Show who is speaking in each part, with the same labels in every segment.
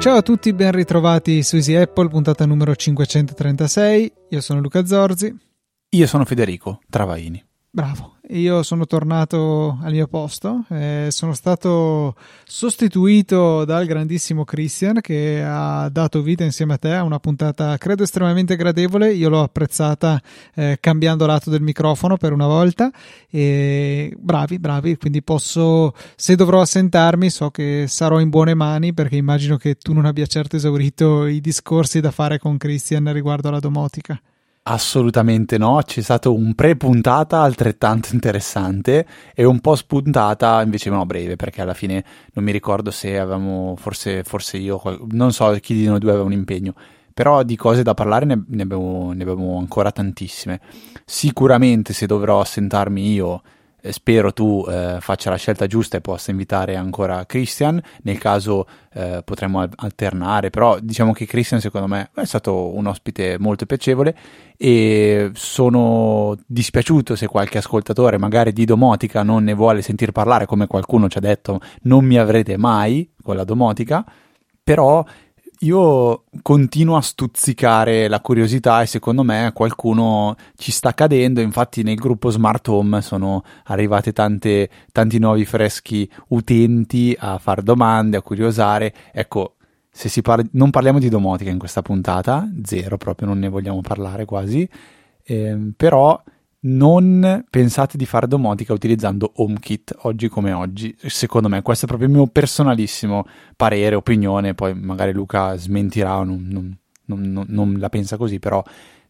Speaker 1: Ciao a tutti, ben ritrovati su Easy Apple, puntata numero 536. Io sono Luca Zorzi.
Speaker 2: Io sono Federico Travaini.
Speaker 1: Bravo, io sono tornato al mio posto, eh, sono stato sostituito dal grandissimo Christian che ha dato vita insieme a te a una puntata credo estremamente gradevole, io l'ho apprezzata eh, cambiando lato del microfono per una volta. E bravi, bravi, quindi posso, se dovrò assentarmi so che sarò in buone mani perché immagino che tu non abbia certo esaurito i discorsi da fare con Christian riguardo alla domotica.
Speaker 2: Assolutamente no, c'è stato un pre-puntata altrettanto interessante e un post-puntata invece no breve perché alla fine non mi ricordo se avevamo, forse, forse io, non so chi di noi due aveva un impegno, però di cose da parlare ne, ne, abbiamo, ne abbiamo ancora tantissime. Sicuramente se dovrò assentarmi io spero tu eh, faccia la scelta giusta e possa invitare ancora Christian, nel caso eh, potremmo alternare, però diciamo che Christian secondo me è stato un ospite molto piacevole e sono dispiaciuto se qualche ascoltatore magari di domotica non ne vuole sentir parlare come qualcuno ci ha detto non mi avrete mai con la domotica, però io continuo a stuzzicare la curiosità e secondo me qualcuno ci sta cadendo. Infatti, nel gruppo Smart Home sono arrivate tanti nuovi freschi utenti a fare domande, a curiosare. Ecco, se parla, non parliamo di domotica in questa puntata, zero proprio, non ne vogliamo parlare quasi. Eh, però non pensate di fare domotica utilizzando HomeKit oggi come oggi. Secondo me, questo è proprio il mio personalissimo parere, opinione. Poi magari Luca smentirà o non, non, non, non la pensa così, però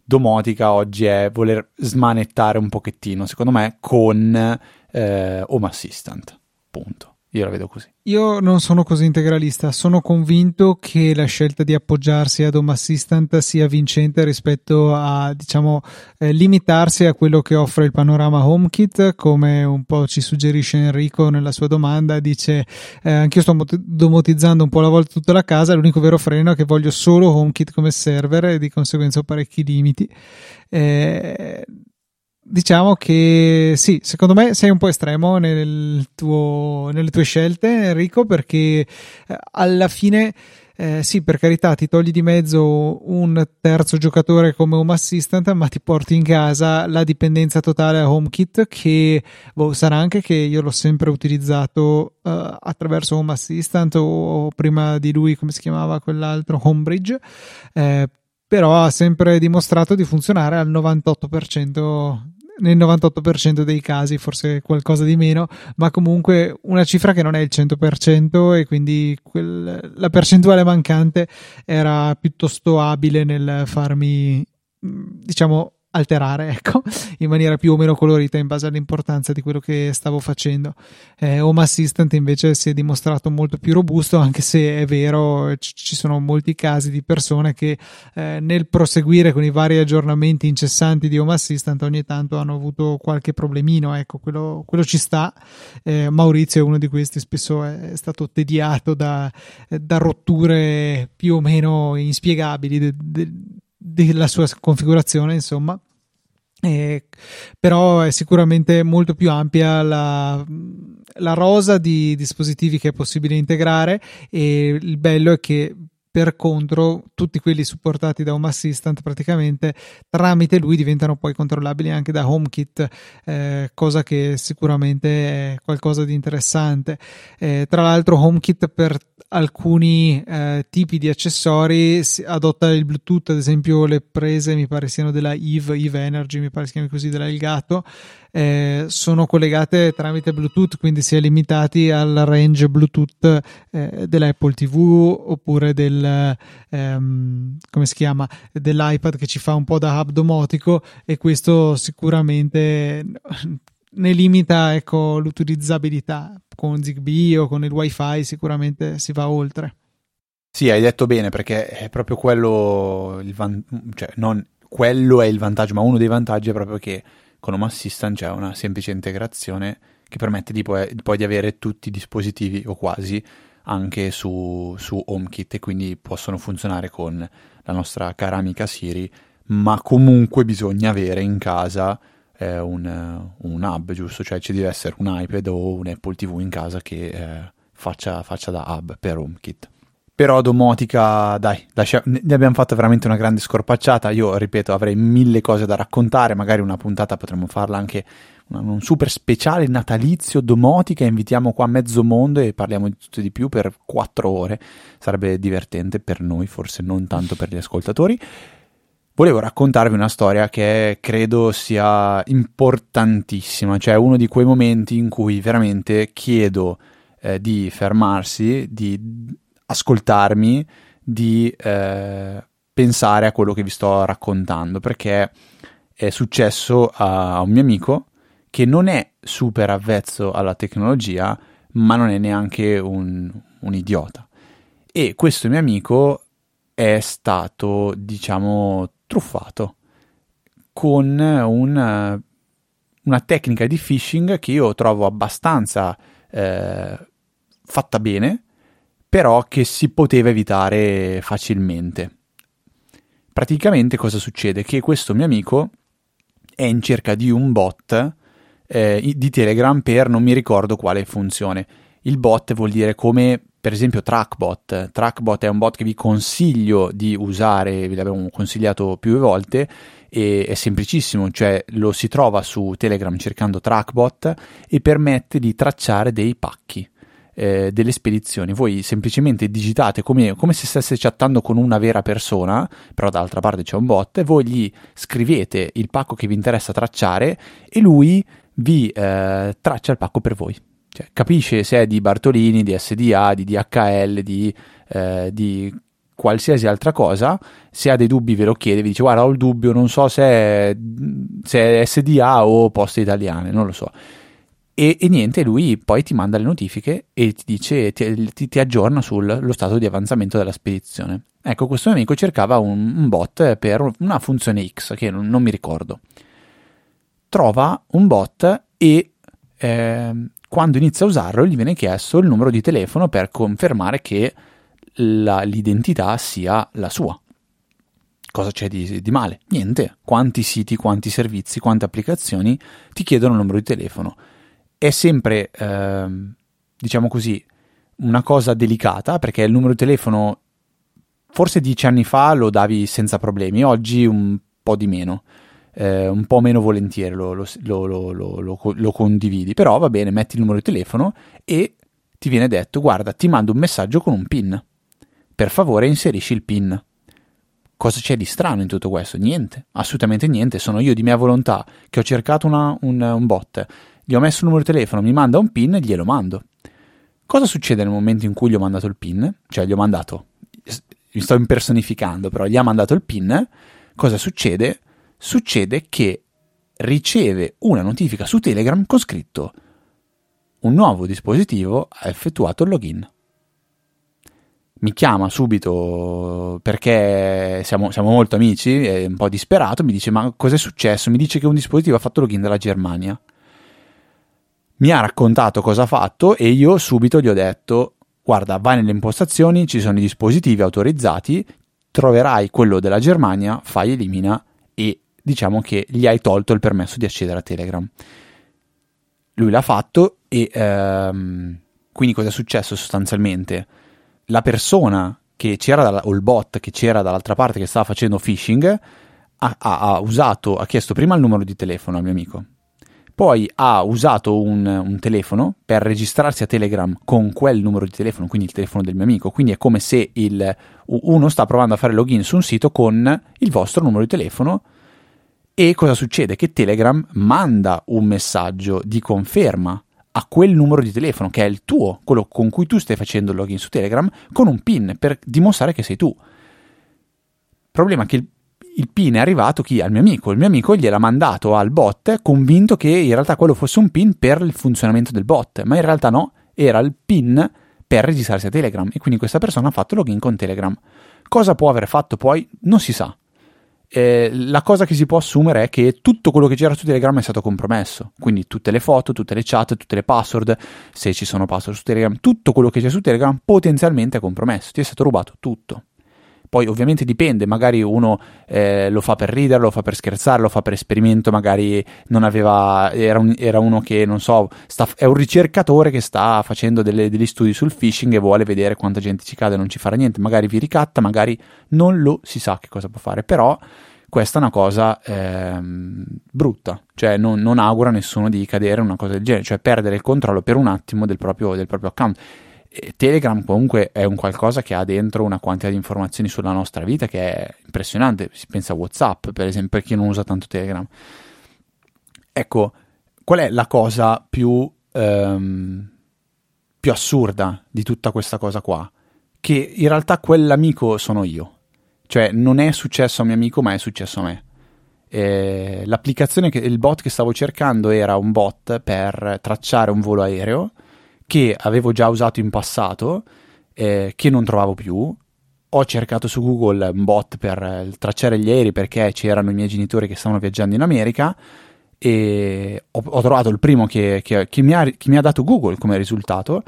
Speaker 2: domotica oggi è voler smanettare un pochettino, secondo me, con eh, Home Assistant. Punto. Io la vedo così.
Speaker 1: Io non sono così integralista, sono convinto che la scelta di appoggiarsi ad Home Assistant sia vincente rispetto a, diciamo, eh, limitarsi a quello che offre il panorama HomeKit, come un po' ci suggerisce Enrico nella sua domanda, dice eh, anch'io sto domotizzando un po' alla volta tutta la casa, l'unico vero freno è che voglio solo HomeKit come server e di conseguenza ho parecchi limiti. Eh, diciamo che sì, secondo me sei un po' estremo nel tuo, nelle tue scelte, Enrico, perché eh, alla fine. Eh, sì, per carità, ti togli di mezzo un terzo giocatore come Home Assistant, ma ti porti in casa la dipendenza totale a HomeKit, che boh, sarà anche che io l'ho sempre utilizzato uh, attraverso Home Assistant o, o, prima di lui, come si chiamava quell'altro, Homebridge. Eh, però ha sempre dimostrato di funzionare al 98% nel 98% dei casi, forse qualcosa di meno, ma comunque una cifra che non è il 100% e quindi quel, la percentuale mancante era piuttosto abile nel farmi, diciamo, alterare, ecco, in maniera più o meno colorita in base all'importanza di quello che stavo facendo. Eh, Home Assistant invece si è dimostrato molto più robusto, anche se è vero, c- ci sono molti casi di persone che eh, nel proseguire con i vari aggiornamenti incessanti di Home Assistant ogni tanto hanno avuto qualche problemino, ecco, quello, quello ci sta. Eh, Maurizio è uno di questi, spesso è stato tediato da, da rotture più o meno inspiegabili. De, de, della sua configurazione, insomma. Eh, però è sicuramente molto più ampia la, la rosa di dispositivi che è possibile integrare e il bello è che per contro tutti quelli supportati da Home Assistant praticamente tramite lui diventano poi controllabili anche da HomeKit eh, cosa che sicuramente è qualcosa di interessante. Eh, tra l'altro HomeKit per alcuni eh, tipi di accessori adotta il Bluetooth ad esempio le prese mi pare siano della Eve, Eve Energy mi pare si chiami così della Elgato eh, sono collegate tramite Bluetooth, quindi si è limitati al range Bluetooth eh, dell'Apple TV oppure del ehm, come si chiama dell'iPad che ci fa un po' da hub domotico e questo sicuramente ne limita ecco, l'utilizzabilità. Con Zigbee o con il wifi sicuramente si va oltre.
Speaker 2: Sì hai detto bene perché è proprio quello il van- cioè non quello è il vantaggio ma uno dei vantaggi è proprio che con Home Assistant c'è una semplice integrazione che permette di poi, poi di avere tutti i dispositivi o quasi anche su, su HomeKit e quindi possono funzionare con la nostra cara amica Siri, ma comunque bisogna avere in casa eh, un, un, hub, giusto? Cioè ci deve essere un iPad o un Apple TV in casa che eh, faccia, faccia da hub per HomeKit. Però domotica, dai, lascia, ne abbiamo fatto veramente una grande scorpacciata. Io, ripeto, avrei mille cose da raccontare. Magari una puntata potremmo farla anche un super speciale natalizio domotica. Invitiamo qua mezzo mondo e parliamo di tutto e di più per quattro ore. Sarebbe divertente per noi, forse non tanto per gli ascoltatori. Volevo raccontarvi una storia che credo sia importantissima, cioè uno di quei momenti in cui veramente chiedo eh, di fermarsi, di ascoltarmi, di eh, pensare a quello che vi sto raccontando, perché è successo a un mio amico che non è super avvezzo alla tecnologia, ma non è neanche un, un idiota. E questo mio amico è stato, diciamo, truffato con un, una tecnica di phishing che io trovo abbastanza eh, fatta bene, però che si poteva evitare facilmente. Praticamente cosa succede? Che questo mio amico è in cerca di un bot eh, di Telegram per non mi ricordo quale funzione. Il bot vuol dire come per esempio Trackbot. Trackbot è un bot che vi consiglio di usare, ve l'abbiamo consigliato più volte e è semplicissimo, cioè lo si trova su Telegram cercando Trackbot e permette di tracciare dei pacchi eh, delle spedizioni. Voi semplicemente digitate come, come, se stesse chattando con una vera persona, però dall'altra parte c'è un bot, e voi gli scrivete il pacco che vi interessa tracciare e lui vi eh, traccia il pacco per voi. Cioè, capisce se è di Bartolini, di SDA, di DHL, di, eh, di qualsiasi altra cosa, se ha dei dubbi ve lo chiede, vi dice guarda ho il dubbio, non so se è, se è SDA o poste italiane, non lo so. E, e, niente, lui poi ti manda le notifiche e ti dice, ti, ti, ti aggiorna sullo stato di avanzamento della spedizione. Ecco, questo mio amico cercava un, un bot per una funzione X che non, non, mi ricordo. Trova un bot e eh, quando inizia a usarlo gli viene chiesto il numero di telefono per confermare che la, l'identità sia la sua. Cosa c'è di, di, male? Niente. Quanti siti, quanti servizi, quante applicazioni ti chiedono il numero di telefono? È sempre, eh, diciamo così, una cosa delicata perché il numero di telefono forse dieci anni fa lo davi senza problemi, oggi un po' di meno. Eh, un po' meno volentieri lo, lo, lo, lo, condividi, però va bene, metti il numero di telefono e ti viene detto guarda ti mando un messaggio con un pin, per favore inserisci il pin. Cosa c'è di strano in tutto questo? Niente, assolutamente niente, sono io di mia volontà che ho cercato una, un, un bot, gli ho messo il numero di telefono, mi manda un PIN e glielo mando. Cosa succede nel momento in cui gli ho mandato il PIN? Cioè, gli ho mandato, mi sto impersonificando, però gli ha mandato il PIN. Cosa succede? Succede che riceve una notifica su Telegram con scritto un nuovo dispositivo ha effettuato il login. Mi chiama subito perché siamo, siamo molto amici, è un po' disperato, mi dice ma cos'è successo? Mi dice che un dispositivo ha fatto login dalla Germania mi ha raccontato cosa ha fatto e io subito gli ho detto guarda vai nelle impostazioni ci sono i dispositivi autorizzati troverai quello della Germania fai elimina e diciamo che gli hai tolto il permesso di accedere a Telegram. Lui l'ha fatto e ehm, quindi cosa è successo sostanzialmente? La persona che c'era dalla, o il bot che c'era dall'altra parte che stava facendo phishing ha, ha, ha usato ha chiesto prima il numero di telefono al mio amico poi ha usato un, un, telefono per registrarsi a Telegram con quel numero di telefono, quindi il telefono del mio amico. Quindi è come se il, uno sta provando a fare login su un sito con il vostro numero di telefono. E cosa succede? Che Telegram manda un messaggio di conferma a quel numero di telefono che è il tuo, quello con cui tu stai facendo il login su Telegram, con un PIN per dimostrare che sei tu. Problema che il il PIN è arrivato chi? Al mio amico. Il mio amico gliel'ha mandato al bot convinto che in realtà quello fosse un PIN per il funzionamento del bot, ma in realtà no, era il PIN per registrarsi a Telegram e quindi questa persona ha fatto login con Telegram. Cosa può aver fatto poi? Non si sa. Eh, la cosa che si può assumere è che tutto quello che c'era su Telegram è stato compromesso, quindi tutte le foto, tutte le chat, tutte le password, se ci sono password su Telegram, tutto quello che c'è su Telegram potenzialmente è compromesso, ti è stato rubato tutto Poi ovviamente dipende, magari uno eh, lo fa per ridere, lo fa per scherzare, lo fa per esperimento, magari non aveva, era, un, era uno che non so, sta, è un ricercatore che sta facendo delle, degli studi sul phishing e vuole vedere quanta gente ci cade e non ci farà niente, magari vi ricatta, magari non lo si sa che cosa può fare, però questa è una cosa ehm, brutta, cioè non, non auguro a nessuno di cadere una cosa del genere, cioè perdere il controllo per un attimo del proprio, del proprio account. Telegram comunque è un qualcosa che ha dentro una quantità di informazioni sulla nostra vita che è impressionante, si pensa a Whatsapp per esempio, per chi non usa tanto Telegram. Ecco, qual è la cosa più, ehm, più assurda di tutta questa cosa qua? Che in realtà quell'amico sono io cioè, non è successo a mio amico, ma è successo a me. Eh, l'applicazione, che, il bot che stavo cercando era un bot per tracciare un volo aereo che avevo già usato in passato, eh, che non trovavo più. Ho cercato su Google un bot per eh, tracciare gli aerei perché c'erano i miei genitori che stavano viaggiando in America e ho, ho trovato il primo che, che, che, mi ha, che, mi ha, dato Google come risultato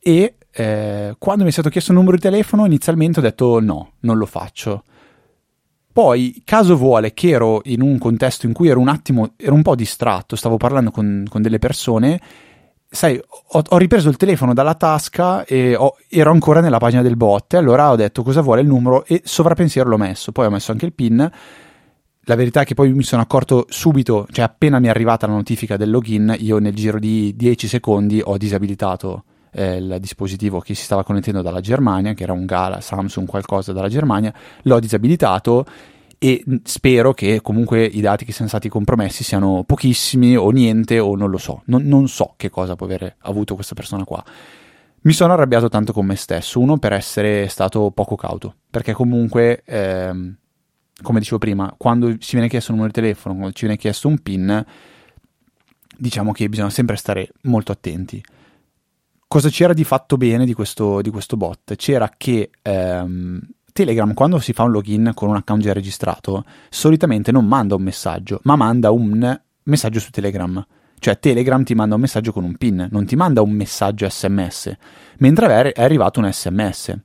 Speaker 2: e eh, quando mi è stato chiesto il numero di telefono, inizialmente ho detto no, non lo faccio. Poi, caso vuole che ero in un contesto in cui ero un attimo, ero un po' distratto, stavo parlando con, con delle persone, sai, ho, ho, ripreso il telefono dalla tasca e ho, ero ancora nella pagina del bot, allora ho detto cosa vuole il numero e sovrapensiero l'ho messo, poi ho messo anche il PIN. La verità è che poi mi sono accorto subito, cioè appena mi è arrivata la notifica del login, io nel giro di 10 secondi ho disabilitato eh, il dispositivo che si stava connettendo dalla Germania, che era un Gala, Samsung, qualcosa dalla Germania, l'ho disabilitato e spero che comunque i dati che siano stati compromessi siano pochissimi o niente o non lo so, non, non so che cosa può avere avuto questa persona qua. Mi sono arrabbiato tanto con me stesso, uno per essere stato poco cauto, perché comunque, ehm, come dicevo prima, quando ci viene chiesto un numero di telefono, quando ci viene chiesto un PIN, diciamo che bisogna sempre stare molto attenti cosa c'era di fatto bene di questo, di questo bot? C'era che ehm, Telegram, quando si fa un login con un account già registrato, solitamente non manda un messaggio, ma manda un messaggio su Telegram. Cioè Telegram ti manda un messaggio con un PIN, non ti manda un messaggio SMS, mentre è arrivato un SMS.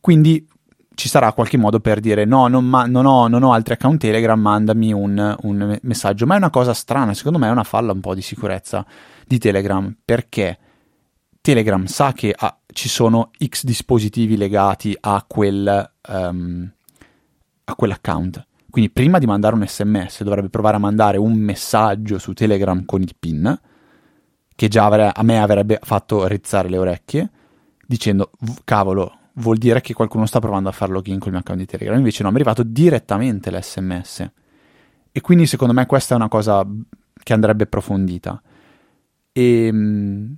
Speaker 2: Quindi ci sarà qualche modo per dire no, non, ma- non, ho, non ho, altri account Telegram, mandami un, un, messaggio. Ma è una cosa strana, secondo me è una falla un po' di sicurezza di Telegram, perché Telegram sa che ah, ci sono X dispositivi legati a, quel, um, a quell'account. Quindi prima di mandare un sms dovrebbe provare a mandare un messaggio su Telegram con il PIN, che già avre- a me avrebbe fatto rizzare le orecchie, dicendo cavolo, vuol dire che qualcuno sta provando a fare login col mio account di Telegram. Invece no, mi è arrivato direttamente l'SMS. E quindi secondo me questa è una cosa che andrebbe approfondita. E ehm,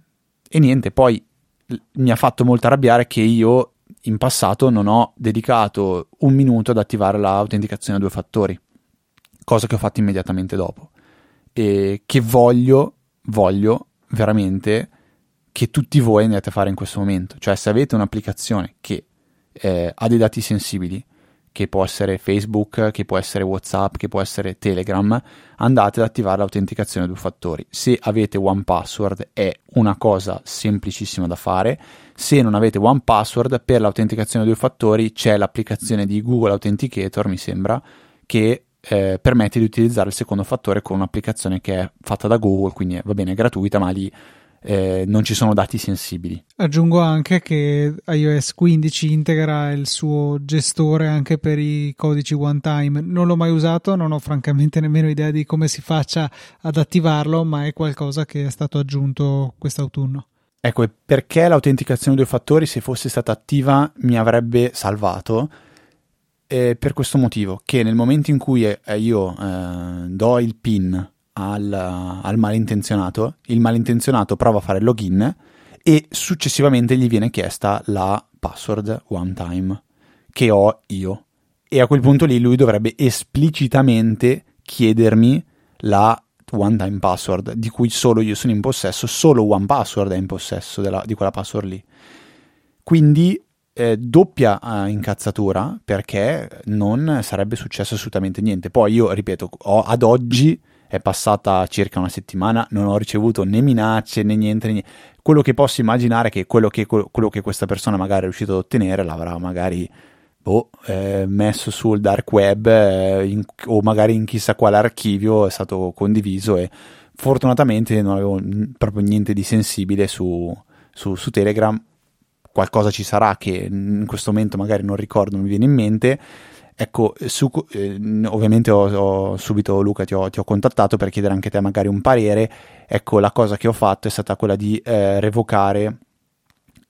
Speaker 2: e niente, poi mi ha fatto molto arrabbiare che io in passato non ho dedicato un minuto ad attivare l'autenticazione a due fattori, cosa che ho fatto immediatamente dopo. E che voglio, voglio veramente che tutti voi andiate a fare in questo momento. Cioè, se avete un'applicazione che eh, ha dei dati sensibili, che può essere Facebook, che può essere WhatsApp, che può essere Telegram, andate ad attivare l'autenticazione a due fattori. Se avete One Password è una cosa semplicissima da fare. Se non avete One Password, per l'autenticazione a due fattori c'è l'applicazione di Google Authenticator, mi sembra, che eh, permette di utilizzare il secondo fattore con un'applicazione che è fatta da Google, quindi va bene, è gratuita, ma lì eh, non ci sono dati sensibili.
Speaker 1: Aggiungo anche che iOS 15 integra il suo gestore anche per i codici one time. Non l'ho mai usato, non ho francamente nemmeno idea di come si faccia ad attivarlo, ma è qualcosa che è stato aggiunto quest'autunno.
Speaker 2: Ecco, perché l'autenticazione due fattori, se fosse stata attiva, mi avrebbe salvato? Eh, per questo motivo, che nel momento in cui eh, io eh, do il PIN al, al malintenzionato, il malintenzionato prova a fare login e successivamente gli viene chiesta la password one time che ho io. E a quel punto lì lui dovrebbe esplicitamente chiedermi la one time password di cui solo io sono in possesso, solo one password è in possesso della, di quella password lì. Quindi eh, doppia eh, incazzatura perché non sarebbe successo assolutamente niente. Poi io ripeto, ho, ad oggi è passata circa una settimana, non ho ricevuto né minacce né niente, niente. quello che posso immaginare è che quello che, quello che questa persona magari è riuscito ad ottenere l'avrà magari boh, eh, messo sul dark web eh, in, o magari in chissà quale archivio è stato condiviso e fortunatamente non avevo proprio niente di sensibile su, su, su Telegram qualcosa ci sarà che in questo momento magari non ricordo, non mi viene in mente. Ecco, su, eh, ovviamente ho, ho, subito Luca ti ho, ti ho, contattato per chiedere anche te magari un parere. Ecco, la cosa che ho fatto è stata quella di eh, revocare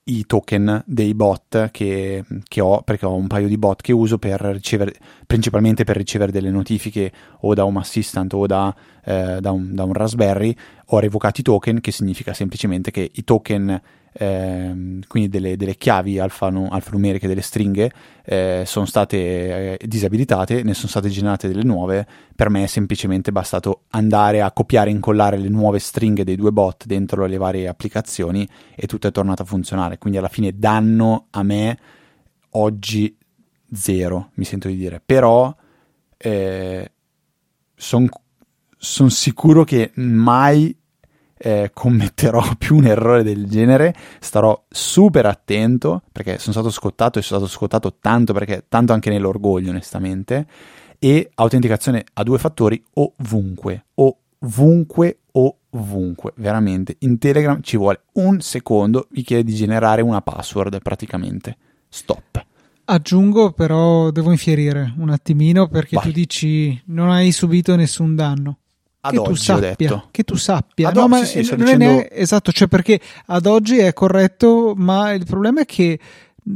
Speaker 2: i token dei bot che, che, ho, perché ho un paio di bot che uso per ricevere, principalmente per ricevere delle notifiche o da Home Assistant o da, eh, da, un, da un Raspberry. Ho revocato i token, che significa semplicemente che i token eh, quindi delle, delle, chiavi alfanu, alfanumeriche delle stringhe eh, sono state eh, disabilitate, ne sono state generate delle nuove, per me è semplicemente bastato andare a copiare e incollare le nuove stringhe dei due bot dentro le varie applicazioni e tutto è tornato a funzionare, quindi alla fine danno a me oggi zero, mi sento di dire, però eh, sono son sicuro che mai eh, commetterò più un errore del genere, starò super attento perché sono stato scottato e sono stato scottato tanto perché tanto anche nell'orgoglio onestamente e autenticazione a due fattori ovunque, ovunque, ovunque, veramente. In Telegram ci vuole un secondo, vi chiede di generare una password praticamente. Stop.
Speaker 1: Aggiungo però, devo infierire un attimino perché Vai. tu dici non hai subito nessun danno.
Speaker 2: Ad che oggi, tu
Speaker 1: sappia, Che tu sappia.
Speaker 2: Ad no, oggi, ma sì, non dicendo...
Speaker 1: neanche, esatto, cioè perché ad oggi è corretto, ma il problema è che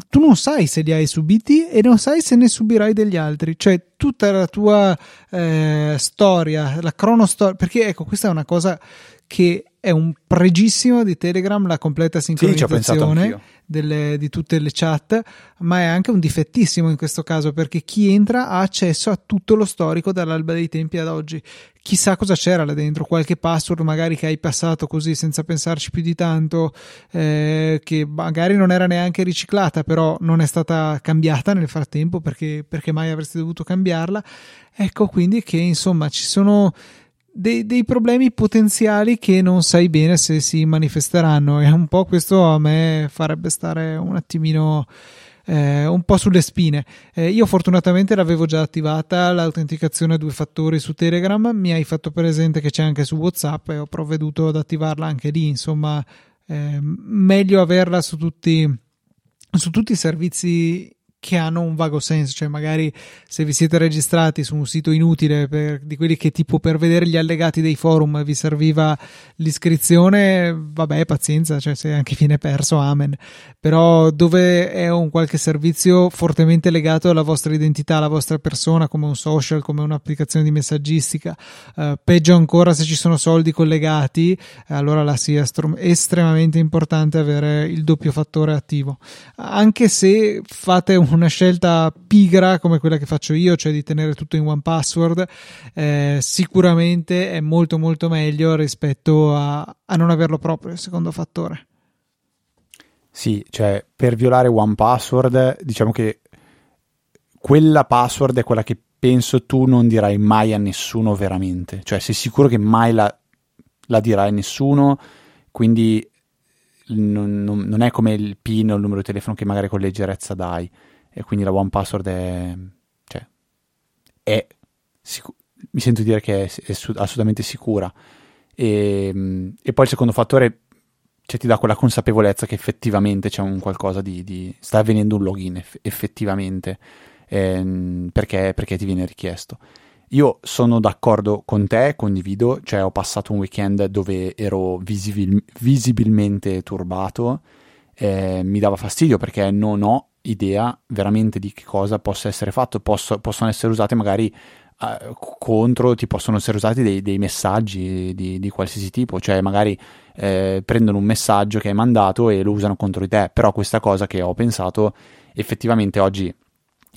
Speaker 1: tu non sai se li hai subiti e non sai se ne subirai degli altri. Cioè, tutta la tua eh, storia, la cronostoria, perché ecco, questa è una cosa che è un pregissimo di Telegram, la completa sincronizzazione. Sì, delle, di tutte le chat, ma è anche un difettissimo in questo caso perché chi entra ha accesso a tutto lo storico dall'alba dei tempi ad oggi. Chissà cosa c'era là dentro, qualche password magari che hai passato così senza pensarci più di tanto, eh, che magari non era neanche riciclata, però non è stata cambiata nel frattempo perché, perché mai avresti dovuto cambiarla. Ecco quindi che insomma ci sono dei, dei, problemi potenziali che non sai bene se si manifesteranno. E un po' questo a me farebbe stare un attimino eh, un po' sulle spine. Eh, io fortunatamente l'avevo già attivata l'autenticazione a due fattori su Telegram, mi hai fatto presente che c'è anche su WhatsApp e ho provveduto ad attivarla anche lì, insomma eh, meglio averla su tutti, su tutti i servizi che hanno un vago senso, cioè magari se vi siete registrati su un sito inutile per, di quelli che tipo per vedere gli allegati dei forum vi serviva l'iscrizione, vabbè pazienza, cioè se anche viene perso, amen, però dove è un qualche servizio fortemente legato alla vostra identità, alla vostra persona, come un social, come un'applicazione di messaggistica, eh, peggio ancora se ci sono soldi collegati, allora là sia strom- estremamente importante avere il doppio fattore attivo, anche se fate un una scelta pigra come quella che faccio io, cioè di tenere tutto in one password, eh, sicuramente è molto molto meglio rispetto a, a non averlo proprio il secondo fattore.
Speaker 2: Sì, cioè per violare one password, diciamo che quella password è quella che penso tu non dirai mai a nessuno veramente, cioè sei sicuro che mai la, la dirai a nessuno, quindi non, non, non, è come il PIN o il numero di telefono che magari con leggerezza dai e quindi la one password è, cioè, è sicu- mi sento dire che è, è su- assolutamente sicura. E, e, poi il secondo fattore cioè, ti dà quella consapevolezza che effettivamente c'è un qualcosa di, di sta avvenendo un login eff- effettivamente ehm, perché, perché ti viene richiesto. Io sono d'accordo con te, condivido, cioè ho passato un weekend dove ero visibil- visibilmente turbato, eh, mi dava fastidio perché non ho idea veramente di che cosa possa essere fatto. Posso, possono essere usate magari uh, contro, ti possono essere usati dei, dei messaggi di, di, qualsiasi tipo, cioè magari eh, prendono un messaggio che hai mandato e lo usano contro di te. Però questa cosa che ho pensato, effettivamente oggi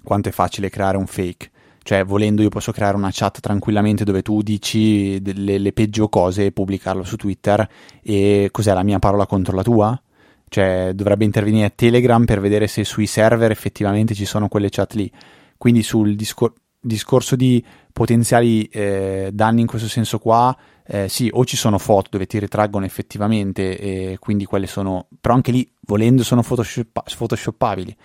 Speaker 2: quanto è facile creare un fake. Cioè, volendo, io posso creare una chat tranquillamente dove tu dici le, le peggio cose e pubblicarlo su Twitter. E cos'è la mia parola contro la tua? Cioè dovrebbe intervenire Telegram per vedere se sui server effettivamente ci sono quelle chat lì. Quindi sul discor- discorso di potenziali eh, danni in questo senso qua, eh, sì, o ci sono foto dove ti ritraggono effettivamente e quindi quelle sono, però anche lì volendo sono photoshop- photoshoppabili.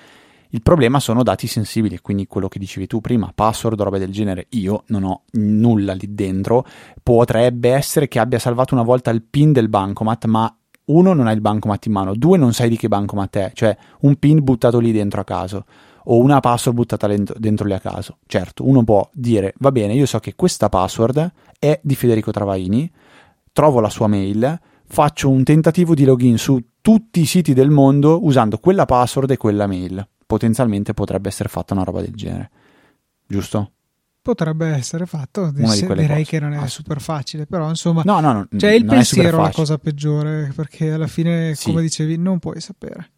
Speaker 2: Il problema sono dati sensibili, quindi quello che dicevi tu prima, password, roba del genere. Io non ho nulla lì dentro. Potrebbe essere che abbia salvato una volta il PIN del bancomat, ma uno, non hai il bancomat in mano, due, non sai di che bancomat è, cioè un PIN buttato lì dentro a caso o una password buttata dentro, dentro lì a caso. Certo, uno può dire, va bene, io so che questa password è di Federico Travaini, trovo la sua mail, faccio un tentativo di login su tutti i siti del mondo usando quella password e quella mail. Potenzialmente potrebbe essere fatta una roba del genere. Giusto?
Speaker 1: Potrebbe essere fatto, di direi cose. che non è super facile, però insomma,
Speaker 2: no, no, no,
Speaker 1: cioè il pensiero è la cosa peggiore, perché alla fine, sì. come dicevi, non puoi sapere.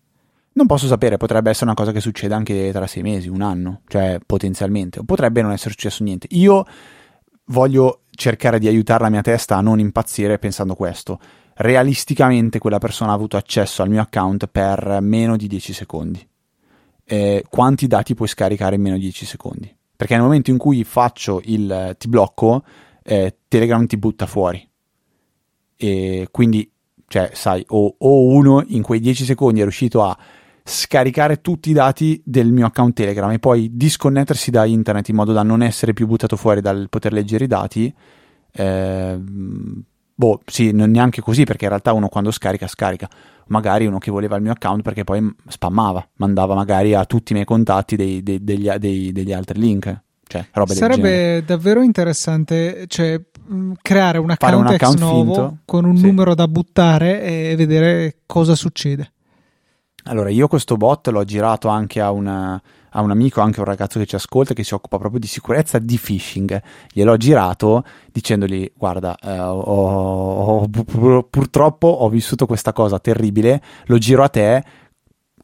Speaker 2: Non posso sapere, potrebbe essere una cosa che succede anche tra sei mesi, un anno, cioè potenzialmente, o potrebbe non essere successo niente. Io voglio cercare di aiutare la mia testa a non impazzire pensando questo. Realisticamente quella persona ha avuto accesso al mio account per meno di 10 secondi. Eh, quanti dati puoi scaricare in meno di 10 secondi? Perché nel momento in cui faccio il ti blocco, eh, Telegram ti butta fuori. E quindi, cioè, sai, o, o uno in quei 10 secondi è riuscito a scaricare tutti i dati del mio account Telegram e poi disconnettersi da internet in modo da non essere più buttato fuori dal poter leggere i dati. Eh, boh, sì, non neanche così, perché in realtà uno quando scarica, scarica. Magari uno che voleva il mio account perché poi spammava, mandava magari a tutti i miei contatti dei, dei, degli, dei, degli, altri link. Cioè,
Speaker 1: Sarebbe davvero interessante cioè, creare un account, un account finto. con un sì. numero da buttare e vedere cosa succede.
Speaker 2: Allora, io questo bot l'ho girato anche a, una, a, un amico, anche un ragazzo che ci ascolta, che si occupa proprio di sicurezza di phishing. Gliel'ho girato dicendogli: Guarda, eh, ho, ho, pur, purtroppo ho vissuto questa cosa terribile, lo giro a te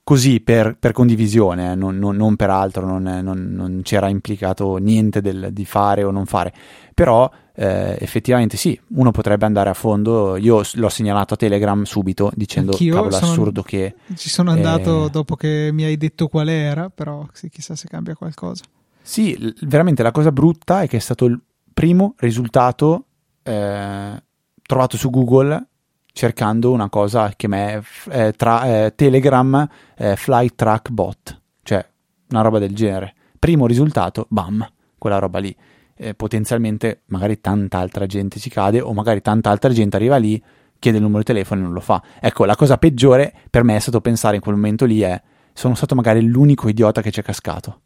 Speaker 2: così per, per condivisione, eh, non, non, non, per altro, non, non c'era implicato niente del, di fare o non fare. Però eh, effettivamente sì, uno potrebbe andare a fondo. Io l'ho segnalato a Telegram subito dicendo Anch'io cavolo, sono, assurdo che.
Speaker 1: Ci sono andato eh... dopo che mi hai detto qual era, però sì, chissà se cambia qualcosa.
Speaker 2: Sì, veramente la cosa brutta è che è stato il primo risultato eh, trovato su Google cercando una cosa che è eh, tra Telegram Flight Track Bot, cioè una roba del genere. Primo risultato, bam, quella roba lì eh, potenzialmente magari tanta altra gente ci cade o magari tanta altra gente arriva lì, chiede il numero di telefono e non lo fa. Ecco, la cosa peggiore per me è stato pensare in quel momento lì è sono stato magari l'unico idiota che ci è cascato.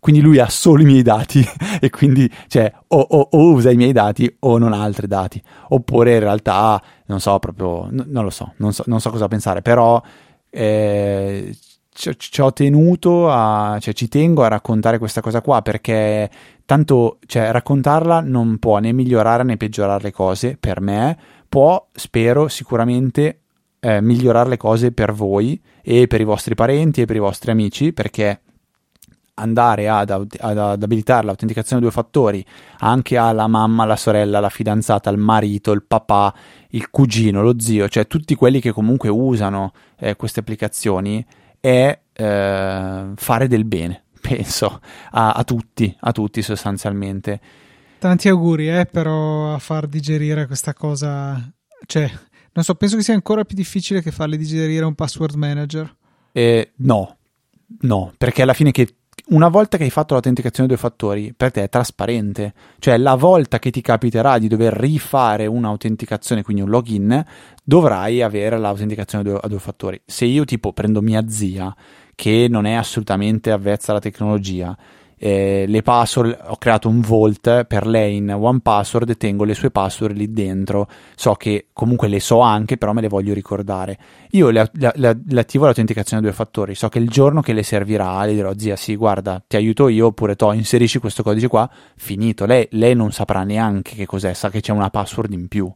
Speaker 2: Quindi lui ha solo i miei dati e quindi cioè, o, o, o, usa i miei dati o non ha altri dati. Oppure in realtà, non so proprio, n- non lo so non, so, non so cosa pensare, però eh, ci, ci, ho tenuto a, cioè ci tengo a raccontare questa cosa qua perché tanto cioè, raccontarla non può né migliorare né peggiorare le cose per me, può, spero, sicuramente eh, migliorare le cose per voi e per i vostri parenti e per i vostri amici perché andare ad, ad, ad abilitare l'autenticazione a due fattori anche alla mamma, alla sorella, alla fidanzata, al marito, il papà, il cugino, lo zio, cioè tutti quelli che comunque usano eh, queste applicazioni è eh, fare del bene penso, a, a, tutti, a tutti sostanzialmente.
Speaker 1: Tanti auguri, eh, però, a far digerire questa cosa. Cioè, non so, penso che sia ancora più difficile che farle digerire un password manager.
Speaker 2: Eh, no, no, perché alla fine che una volta che hai fatto l'autenticazione due fattori, per te è trasparente. Cioè, la volta che ti capiterà di dover rifare un'autenticazione, quindi un login, dovrai avere l'autenticazione a due, a due fattori. Se io tipo prendo mia zia che non è assolutamente avvezza alla tecnologia. Eh, le password, ho creato un vault per lei in One Password e tengo le sue password lì dentro. So che comunque le so anche, però me le voglio ricordare. Io le, le, le, le attivo l'autenticazione a due fattori. So che il giorno che le servirà, le dirò, zia, sì, guarda, ti aiuto io, oppure to, inserisci questo codice qua, finito. Lei, lei non saprà neanche che cos'è, sa che c'è una password in più.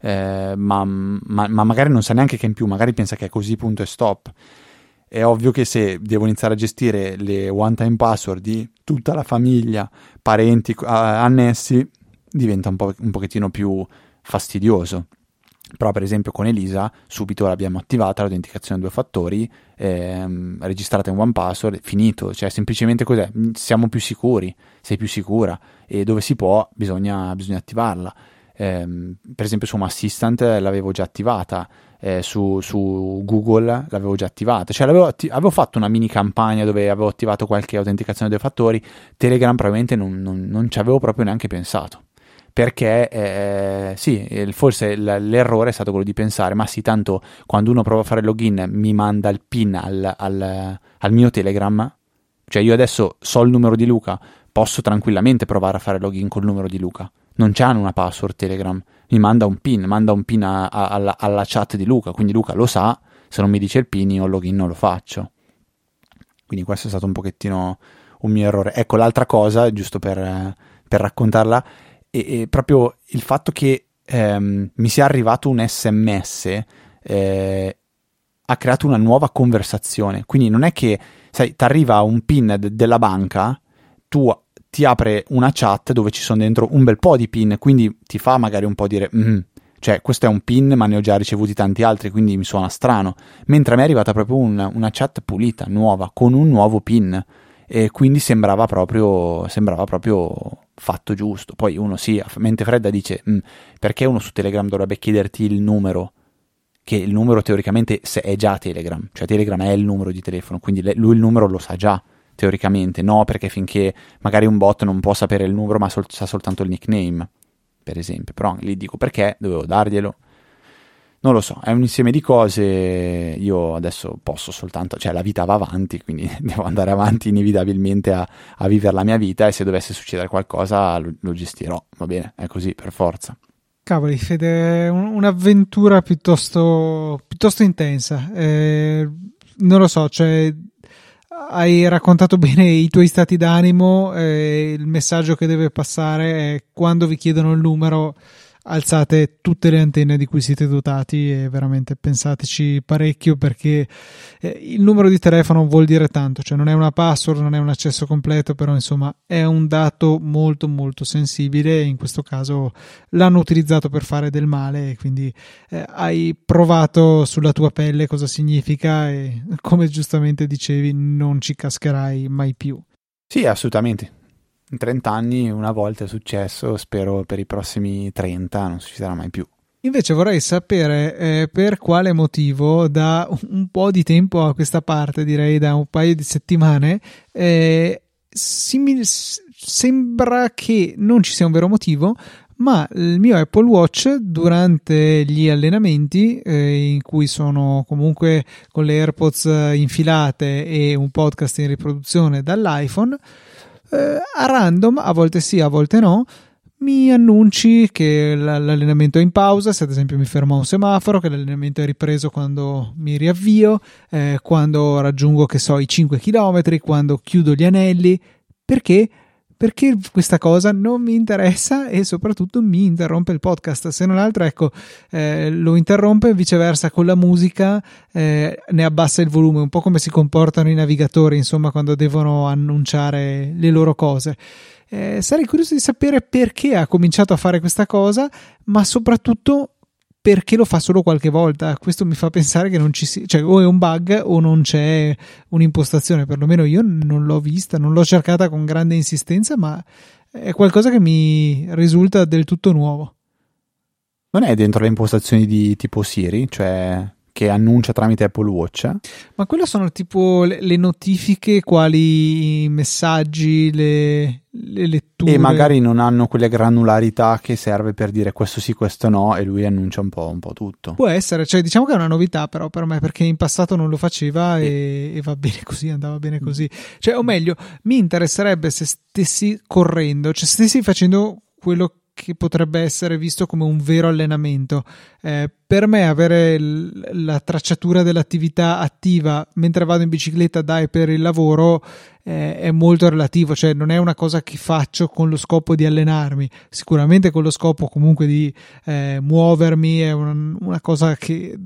Speaker 2: Eh, ma, ma, ma magari non sa neanche che in più, magari pensa che è così, punto e stop è ovvio che se devo iniziare a gestire le one time password di tutta la famiglia, parenti uh, annessi, diventa un, po', un pochettino più fastidioso. Però, per esempio, con Elisa subito l'abbiamo attivata l'autenticazione a due fattori, ehm, registrata in one password, finito, cioè semplicemente cos'è? Siamo più sicuri, sei più sicura e dove si può bisogna, bisogna attivarla. Eh, per esempio, su Home Assistant l'avevo già attivata, eh, su, su, Google l'avevo già attivata. Cioè, avevo, atti- avevo, fatto una mini campagna dove avevo attivato qualche autenticazione dei fattori. Telegram probabilmente non, non, non ci avevo proprio neanche pensato. Perché eh, sì, forse l'errore è stato quello di pensare, ma sì, tanto quando uno prova a fare login mi manda il PIN al, al, al mio Telegram. Cioè, io adesso so il numero di Luca, posso tranquillamente provare a fare login col numero di Luca. Non c'hanno una password Telegram mi manda un pin, manda un pin a, a, alla, alla, chat di Luca, quindi Luca lo sa, se non mi dice il pin io il login non lo faccio. Quindi questo è stato un pochettino un mio errore. Ecco l'altra cosa, giusto per, per raccontarla, è, è, proprio il fatto che ehm, mi sia arrivato un sms eh, ha creato una nuova conversazione. Quindi non è che, sai, ti arriva un pin de- della banca, tu ti apre una chat dove ci sono dentro un bel po' di pin, quindi ti fa magari un po' dire, mm, cioè questo è un pin ma ne ho già ricevuti tanti altri, quindi mi suona strano, mentre a me è arrivata proprio una, una chat pulita, nuova, con un nuovo pin, e quindi sembrava proprio, sembrava proprio fatto giusto. Poi uno sì, a mente fredda dice, mm, perché uno su Telegram dovrebbe chiederti il numero? Che il numero teoricamente è già Telegram, cioè Telegram è il numero di telefono, quindi lui il numero lo sa già teoricamente, no perché finché magari un bot non può sapere il numero ma sol- sa soltanto il nickname, per esempio, però lì dico perché dovevo darglielo. Non lo so, è un insieme di cose, io adesso posso soltanto, cioè la vita va avanti, quindi devo andare avanti inevitabilmente a, a vivere la mia vita e se dovesse succedere qualcosa lo, lo gestirò, va bene, è così per forza.
Speaker 1: Cavoli, Fede, è un'avventura piuttosto, piuttosto intensa. Eh, non lo so, cioè hai raccontato bene i tuoi stati d'animo, eh, il messaggio che deve passare è quando vi chiedono il numero alzate tutte le antenne di cui siete dotati e veramente pensateci parecchio perché eh, il numero di telefono vuol dire tanto, cioè non è una password, non è un accesso completo, però insomma è un dato molto molto sensibile e in questo caso l'hanno utilizzato per fare del male e quindi eh, hai provato sulla tua pelle cosa significa e come giustamente dicevi non ci cascherai mai più.
Speaker 2: Sì, assolutamente in 30 anni una volta è successo, spero per i prossimi 30 non succederà mai più.
Speaker 1: Invece vorrei sapere eh, per quale motivo da un po' di tempo a questa parte, direi da un paio di settimane, eh, simil- sembra che non ci sia un vero motivo, ma il mio Apple Watch durante gli allenamenti eh, in cui sono comunque con le AirPods infilate e un podcast in riproduzione dall'iPhone eh, a random, a volte sì, a volte no, mi annunci che l'allenamento è in pausa, se ad esempio mi fermo a un semaforo, che l'allenamento è ripreso quando mi riavvio, eh, quando raggiungo, che so, i 5 km, quando chiudo gli anelli. Perché? Perché questa cosa non mi interessa e soprattutto mi interrompe il podcast. Se non altro, ecco, eh, lo interrompe viceversa con la musica, eh, ne abbassa il volume, un po' come si comportano i navigatori, insomma, quando devono annunciare le loro cose. Eh, sarei curioso di sapere perché ha cominciato a fare questa cosa, ma soprattutto perché lo fa solo qualche volta. Questo mi fa pensare che non ci sia, cioè o è un bug o non c'è un'impostazione, perlomeno io non l'ho vista, non l'ho cercata con grande insistenza, ma è qualcosa che mi risulta del tutto nuovo.
Speaker 2: Non è dentro le impostazioni di tipo Siri, cioè che annuncia tramite Apple Watch.
Speaker 1: Ma quelle sono tipo le, le notifiche, quali i messaggi, le, le, letture.
Speaker 2: E magari non hanno quelle granularità che serve per dire questo sì, questo no, e lui annuncia un po', un po tutto.
Speaker 1: Può essere, cioè diciamo che è una novità però per me, perché in passato non lo faceva e, e va bene così, andava bene così. Cioè, o meglio, mi interesserebbe se stessi correndo, cioè stessi facendo quello che potrebbe essere visto come un vero allenamento. Eh, per me avere l- la tracciatura dell'attività attiva mentre vado in bicicletta dai per il lavoro eh, è molto relativo, cioè non è una cosa che faccio con lo scopo di allenarmi, sicuramente con lo scopo comunque di eh, muovermi, è un, una cosa che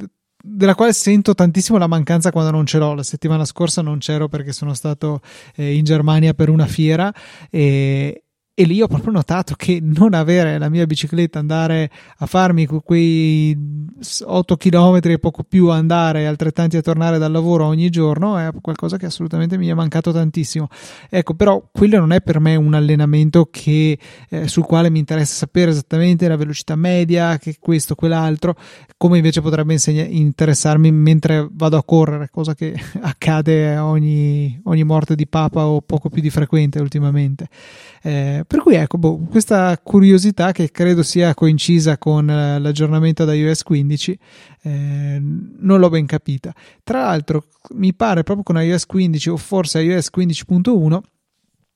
Speaker 1: della quale sento tantissimo la mancanza quando non ce l'ho. La settimana scorsa non c'ero perché sono stato eh, in Germania per una fiera e, e lì ho proprio notato che non avere la mia bicicletta, andare a farmi quei 8 km e poco più andare altrettanti a tornare dal lavoro ogni giorno è qualcosa che assolutamente mi è mancato tantissimo. Ecco, però quello non è per me un allenamento che, eh, sul quale mi interessa sapere esattamente la velocità media, che questo, quell'altro, come invece potrebbe insegna- interessarmi mentre vado a correre, cosa che accade ogni, ogni morte di papa o poco più di frequente ultimamente. Eh, per cui ecco, boh, questa curiosità che credo sia coincisa con eh, l'aggiornamento da iOS 15 eh, non l'ho ben capita. Tra l'altro mi pare proprio con iOS 15 o forse iOS 15.1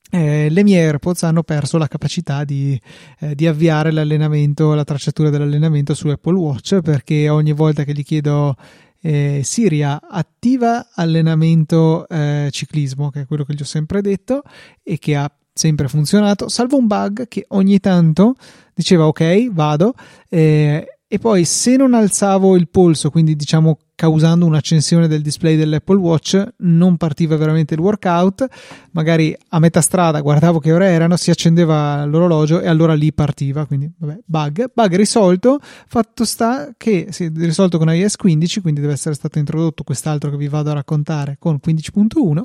Speaker 1: eh, le mie AirPods hanno perso la capacità di, eh, di, avviare l'allenamento, la tracciatura dell'allenamento su Apple Watch perché ogni volta che gli chiedo eh, Siria attiva allenamento eh, ciclismo, che è quello che gli ho sempre detto e che ha sempre funzionato, salvo un bug che ogni tanto diceva ok, vado, eh, e poi se non alzavo il polso, quindi diciamo causando un'accensione del display dell'Apple Watch, non partiva veramente il workout, magari a metà strada guardavo che ore erano, si accendeva l'orologio e allora lì partiva, quindi vabbè, bug, bug risolto, fatto sta che si è risolto con iOS 15, quindi deve essere stato introdotto quest'altro che vi vado a raccontare con 15.1,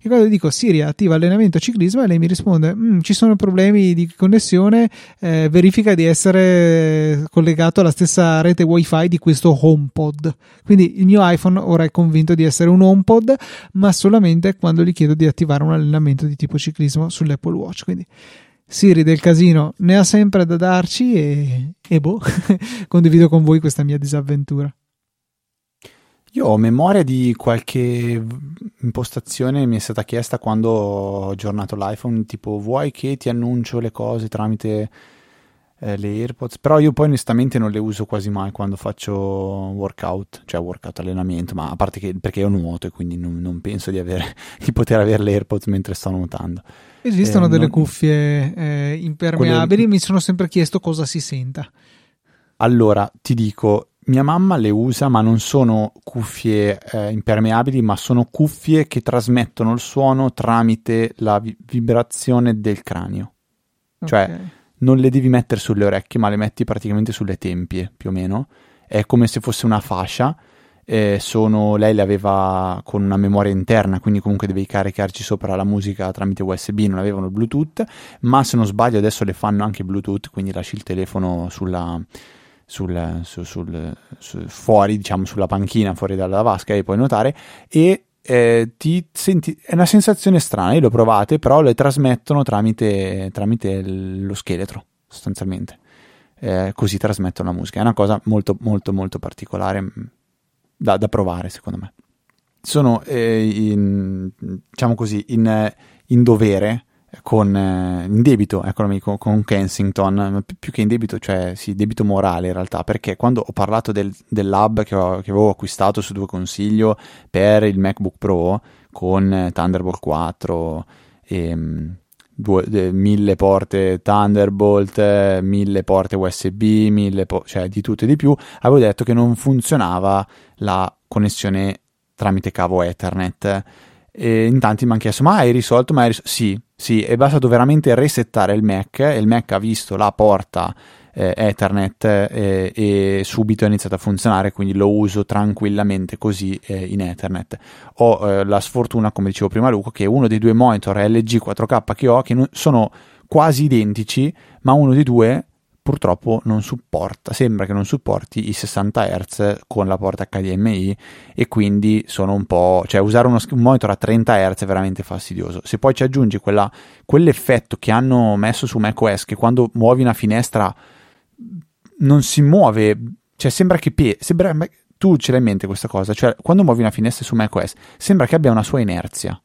Speaker 1: e quando dico Siri attiva allenamento ciclismo e lei mi risponde mm, ci sono problemi di connessione, eh, verifica di essere collegato alla stessa rete wifi di questo HomePod, quindi il mio iPhone ora è convinto di essere un HomePod, ma solamente quando gli chiedo di attivare un allenamento di tipo ciclismo sull'Apple Watch. Quindi Siri del casino ne ha sempre da darci e, e boh, condivido con voi questa mia disavventura.
Speaker 2: Io ho memoria di qualche impostazione mi è stata chiesta quando ho aggiornato l'iPhone, tipo vuoi che ti annuncio le cose tramite eh, le AirPods, però io poi onestamente non le uso quasi mai quando faccio workout, cioè workout allenamento, ma a parte che perché io nuoto e quindi non, non penso di, avere, di, poter avere le AirPods mentre sto nuotando.
Speaker 1: Esistono eh, delle non... cuffie eh, impermeabili, Quelle... mi sono sempre chiesto cosa si senta.
Speaker 2: Allora, ti dico, mia mamma le usa, ma non sono cuffie eh, impermeabili, ma sono cuffie che trasmettono il suono tramite la vi- vibrazione del cranio. Cioè, okay. Cioè, non le devi mettere sulle orecchie, ma le metti praticamente sulle tempie, più o meno. È come se fosse una fascia. Eh, sono, lei le aveva con una memoria interna, quindi comunque devi caricarci sopra la musica tramite USB, non avevano Bluetooth, ma se non sbaglio adesso le fanno anche Bluetooth, quindi lasci il telefono sulla, sul, su, sul, su, fuori, diciamo sulla panchina, fuori dalla vasca e puoi nuotare e eh, ti senti, è una sensazione strana, io l'ho provate, però le trasmettono tramite, tramite lo scheletro, sostanzialmente. Eh, così trasmettono la musica. È una cosa molto, molto, molto particolare mm, da, da provare, secondo me. Sono, eh, in, diciamo così, in, in dovere con, eh, in debito, eccomi, con, Kensington, più, più, che in debito, cioè sì, debito morale in realtà, perché quando ho parlato del, del lab che, ho, che, avevo acquistato su due consiglio per il MacBook Pro con Thunderbolt 4 e due, de, mille porte Thunderbolt, mille porte USB, mille po- cioè di tutto e di più, avevo detto che non funzionava la connessione tramite cavo Ethernet. E in tanti mi hanno chiesto: Ma hai risolto? Ma hai risolto? Sì, sì, è bastato veramente resettare il Mac e il Mac ha visto la porta eh, Ethernet eh, e subito è iniziato a funzionare, quindi lo uso tranquillamente così eh, in Ethernet. Ho eh, la sfortuna, come dicevo prima Luca, che uno dei due monitor LG 4K che ho, che sono quasi identici, ma uno dei due purtroppo non supporta, sembra che non supporti i 60 Hz con la porta HDMI e quindi sono un po', cioè usare uno, un monitor a 30 Hz è veramente fastidioso. Se poi ci aggiungi quella, quell'effetto che hanno messo su macOS che quando muovi una finestra non si muove, cioè sembra che pie- sembra, tu ce l'hai in mente questa cosa, cioè quando muovi una finestra su macOS sembra che abbia una sua inerzia.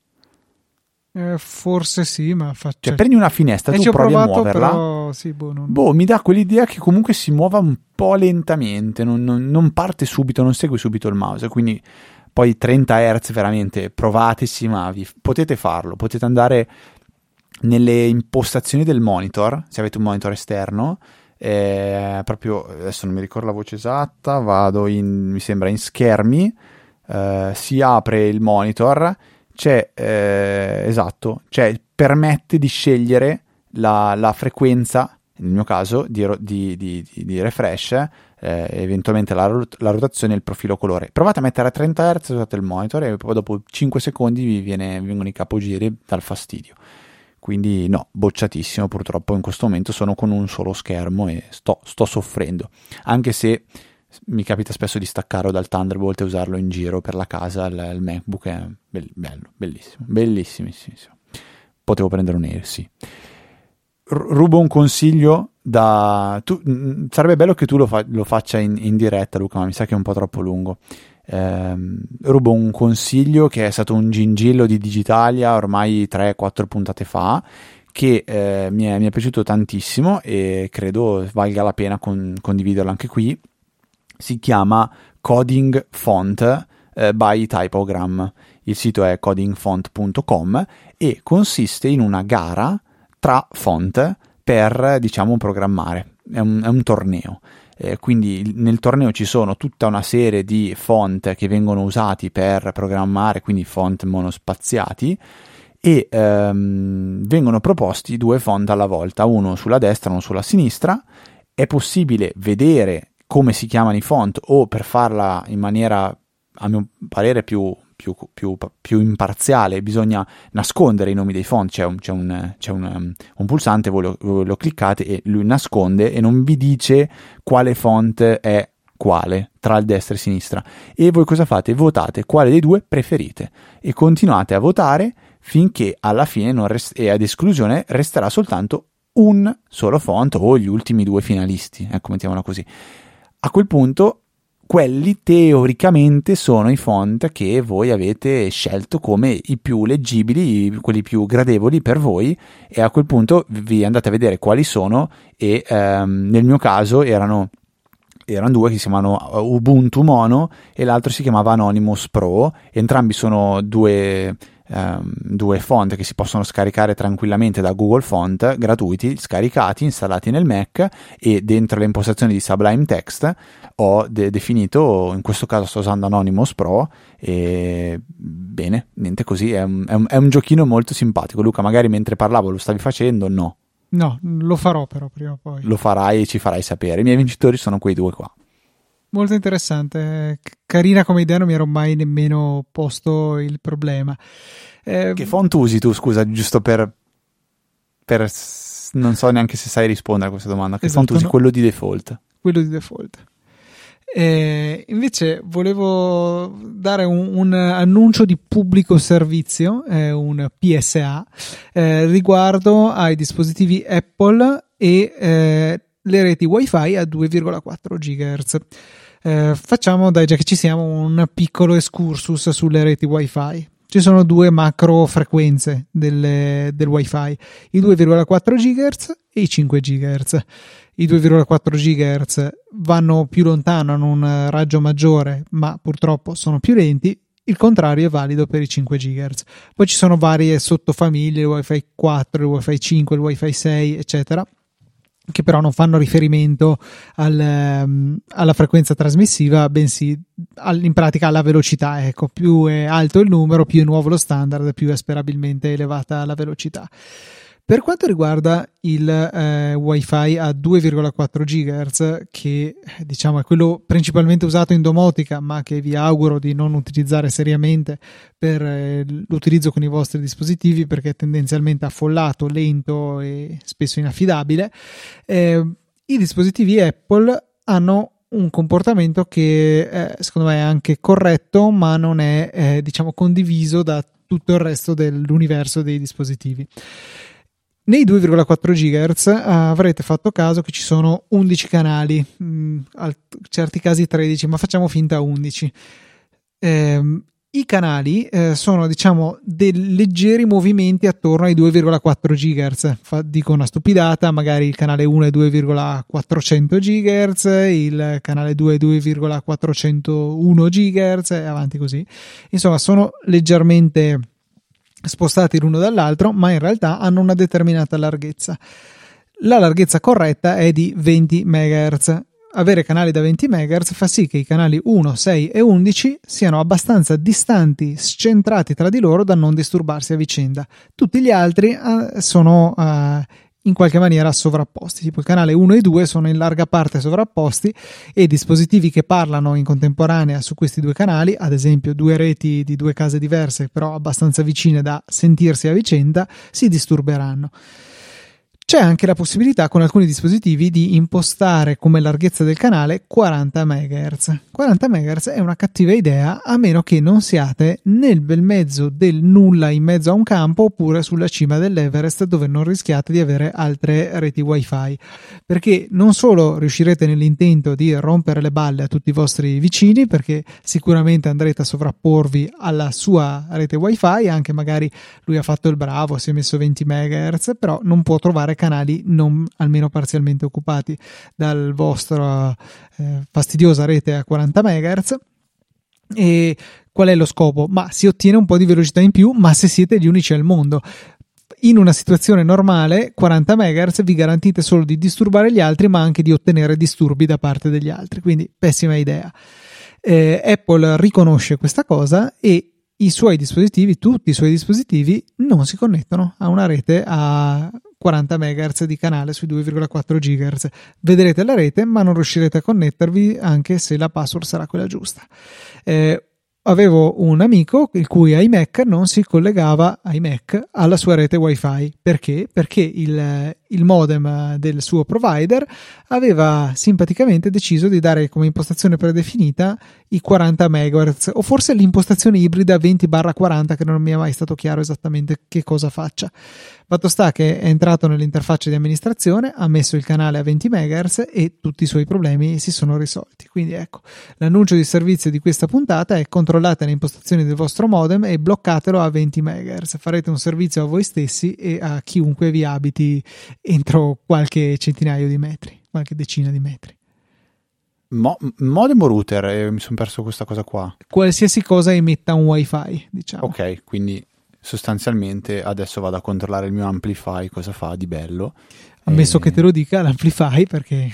Speaker 1: Eh, forse sì, ma faccio.
Speaker 2: Cioè, prendi una finestra, e tu provi provato, a muoverla.
Speaker 1: Però, sì, boh, non...
Speaker 2: boh, mi dà quell'idea che comunque si muova un po' lentamente, non, non, non, parte subito, non segue subito il mouse. Quindi poi 30 Hz veramente provatesi, ma vi, potete farlo. Potete andare nelle impostazioni del monitor, se avete un monitor esterno. Eh, proprio adesso non mi ricordo la voce esatta, vado in, mi sembra in schermi, eh, si apre il monitor c'è, eh, esatto, cioè permette di scegliere la, la frequenza, nel mio caso, di, di, di, di refresh, eh, eventualmente la, la, rotazione e il profilo colore. Provate a mettere a 30 Hz usate il monitor e poi dopo 5 secondi vi, viene, vi vengono i capogiri dal fastidio. Quindi no, bocciatissimo purtroppo in questo momento sono con un solo schermo e sto, sto soffrendo. Anche se mi capita spesso di staccarlo dal Thunderbolt e usarlo in giro per la casa, il, il MacBook è bello, bellissimo, bellissimissimo. Potevo prendere un Air, sì. R- rubo un consiglio da... Tu, mh, sarebbe bello che tu lo, fa- lo faccia in, in, diretta, Luca, ma mi sa che è un po' troppo lungo. Eh, rubo un consiglio che è stato un gingillo di Digitalia ormai 3-4 puntate fa che eh, mi, è, mi, è, piaciuto tantissimo e credo valga la pena con, condividerlo anche qui si chiama Coding Font eh, by Typogram. Il sito è codingfont.com e consiste in una gara tra font per, diciamo, programmare. È un, è un torneo. Eh, quindi nel torneo ci sono tutta una serie di font che vengono usati per programmare, quindi font monospaziati e ehm, vengono proposti due font alla volta, uno sulla destra e uno sulla sinistra. È possibile vedere come si chiamano i font o per farla in maniera, a mio parere, più, più, più, più imparziale, bisogna nascondere i nomi dei font. C'è un, c'è un, c'è un, um, un pulsante, voi lo, lo cliccate e lui nasconde e non vi dice quale font è quale tra il destra e il sinistra. E voi cosa fate? Votate quale dei due preferite e continuate a votare finché alla fine rest- e ad esclusione resterà soltanto un solo font o gli ultimi due finalisti, ecco mettiamola così a quel punto quelli teoricamente sono i font che voi avete scelto come i più leggibili, quelli più gradevoli per voi e a quel punto vi andate a vedere quali sono e ehm, nel mio caso erano erano due che si chiamano Ubuntu Mono e l'altro si chiamava Anonymous Pro. Entrambi sono due ehm, due font che si possono scaricare tranquillamente da Google Font, gratuiti, scaricati, installati nel Mac e dentro le impostazioni di Sublime Text ho de- definito, in questo caso sto usando Anonymous Pro e bene, niente così, è un, è, un, è un giochino molto simpatico. Luca, magari mentre parlavo lo stavi facendo? No.
Speaker 1: No, lo farò però prima o poi.
Speaker 2: Lo farai e ci farai sapere. I miei vincitori sono quei due qua.
Speaker 1: Molto interessante, carina come idea, non mi ero mai nemmeno posto il problema.
Speaker 2: Eh, che font usi tu, scusa, giusto per, per, non so neanche se sai rispondere a questa domanda. Che esatto, font usi? No. Quello di default.
Speaker 1: Quello di default. Eh, invece volevo dare un, un, annuncio di pubblico servizio, eh, un PSA, eh, riguardo ai dispositivi Apple e eh, le reti wifi a 2,4 GHz. Eh, facciamo, dai, già che ci siamo, un piccolo excursus sulle reti wifi. Ci sono due macro frequenze delle, del wifi, i 2,4 GHz e i 5 GHz. I 2,4 GHz vanno più lontano, hanno un raggio maggiore, ma purtroppo sono più lenti. Il contrario è valido per i 5 GHz. Poi ci sono varie sottofamiglie, il WiFi 4, il WiFi 5, il WiFi 6, eccetera che però non fanno riferimento al, um, alla frequenza trasmissiva, bensì al, in pratica alla velocità. Ecco, più è alto il numero, più è nuovo lo standard, più è sperabilmente elevata la velocità. Per quanto riguarda il eh, wifi a 2,4 GHz, che diciamo è quello principalmente usato in domotica, ma che vi auguro di non utilizzare seriamente per eh, l'utilizzo con i vostri dispositivi perché è tendenzialmente affollato, lento e spesso inaffidabile, eh, i dispositivi Apple hanno un comportamento che eh, secondo me è anche corretto, ma non è eh, diciamo condiviso da tutto il resto dell'universo dei dispositivi. Nei 2,4 GHz uh, avrete fatto caso che ci sono 11 canali, in certi casi 13, ma facciamo finta 11. Eh, I canali eh, sono, diciamo, dei leggeri movimenti attorno ai 2,4 GHz. Fa, dico una stupidata, magari il canale 1 è 2,400 GHz, il canale 2 è 2,401 GHz e avanti così. Insomma, sono leggermente spostati l'uno dall'altro, ma in realtà hanno una determinata larghezza. La larghezza corretta è di 20 MHz. Avere canali da 20 MHz fa sì che i canali 1, 6 e 11 siano abbastanza distanti, scentrati tra di loro da non disturbarsi a vicenda. Tutti gli altri uh, sono uh, in qualche maniera sovrapposti. Tipo il canale 1 e 2 sono in larga parte sovrapposti e dispositivi che parlano in contemporanea su questi due canali, ad esempio due reti di due case diverse però abbastanza vicine da sentirsi a vicenda, si disturberanno. C'è anche la possibilità con alcuni dispositivi di impostare come larghezza del canale 40 MHz. 40 MHz è una cattiva idea a meno che non siate nel bel mezzo del nulla in mezzo a un campo oppure sulla cima dell'Everest dove non rischiate di avere altre reti wifi perché non solo riuscirete nell'intento di rompere le balle a tutti i vostri vicini perché sicuramente andrete a sovrapporvi alla sua rete wifi anche magari lui ha fatto il bravo si è messo 20 MHz però non può trovare canali non almeno parzialmente occupati dal vostro eh, fastidiosa rete a 40 MHz e qual è lo scopo? Ma si ottiene un po' di velocità in più, ma se siete gli unici al mondo. In una situazione normale, 40 MHz vi garantite solo di disturbare gli altri, ma anche di ottenere disturbi da parte degli altri. Quindi, pessima idea. Eh, Apple riconosce questa cosa e i suoi dispositivi, tutti i suoi dispositivi, non si connettono a una rete a 40 MHz di canale sui 2,4 GHz. Vedrete la rete, ma non riuscirete a connettervi anche se la password sarà quella giusta. Eh, avevo un amico il cui iMac non si collegava iMac alla sua rete wifi perché? Perché il, il modem del suo provider aveva simpaticamente deciso di dare come impostazione predefinita i 40 MHz o forse l'impostazione ibrida 20-40 che non mi è mai stato chiaro esattamente che cosa faccia. Fatto sta che è entrato nell'interfaccia di amministrazione, ha messo il canale a 20 MHz e tutti i suoi problemi si sono risolti. Quindi ecco, l'annuncio di servizio di questa puntata è controllate le impostazioni del vostro modem e bloccatelo a 20 MHz. Farete un servizio a voi stessi e a chiunque vi abiti entro qualche centinaio di metri, qualche decina di metri.
Speaker 2: Mo- modem o router? Eh, mi sono perso questa cosa qua.
Speaker 1: Qualsiasi cosa emetta un wifi, diciamo.
Speaker 2: Ok, quindi sostanzialmente adesso vado a controllare il mio amplify cosa fa di bello.
Speaker 1: Ammesso e... che te lo dica l'amplify perché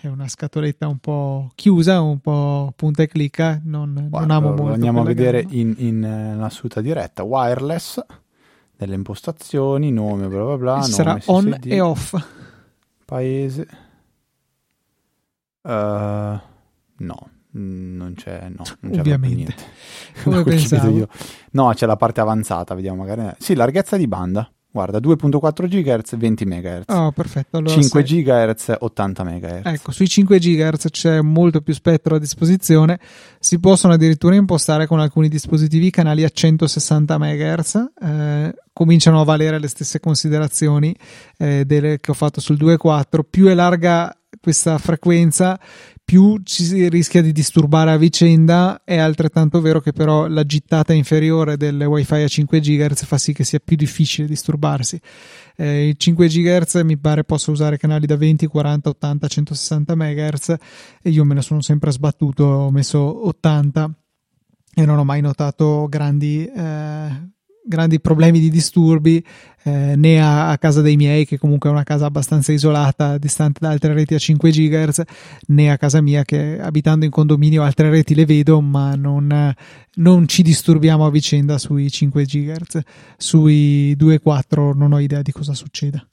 Speaker 1: è una scatoletta un po' chiusa, un po' punta e clicca, non, Guarda, non amo molto.
Speaker 2: Andiamo a vedere in, in, in assoluta diretta, wireless, nelle impostazioni, nome, bla bla bla. Nome,
Speaker 1: sarà on e off.
Speaker 2: Paese. Uh, no, non c'è, no, non
Speaker 1: ovviamente.
Speaker 2: Come pensavo. Io. No, c'è la parte avanzata, vediamo magari. Sì, larghezza di banda. Guarda, 2.4 GHz, 20 MHz.
Speaker 1: Oh, perfetto. Allora
Speaker 2: 5 sei... GHz, 80 MHz.
Speaker 1: Ecco, sui 5 GHz c'è molto più spettro a disposizione. Si possono addirittura impostare con alcuni dispositivi canali a 160 MHz. Eh, cominciano a valere le stesse considerazioni eh, delle che ho fatto sul 2.4. Più è larga questa frequenza, più ci si rischia di disturbare a vicenda. È altrettanto vero che però la gittata inferiore delle wifi a 5 GHz fa sì che sia più difficile disturbarsi. Eh, I 5 GHz mi pare possa usare canali da 20, 40, 80, 160 MHz e io me ne sono sempre sbattuto, ho messo 80 e non ho mai notato grandi eh, grandi problemi di disturbi eh, né a, a, casa dei miei che comunque è una casa abbastanza isolata distante da altre reti a 5 GHz né a casa mia che abitando in condominio altre reti le vedo ma non, non ci disturbiamo a vicenda sui 5 GHz sui 2.4 non ho idea di cosa succeda.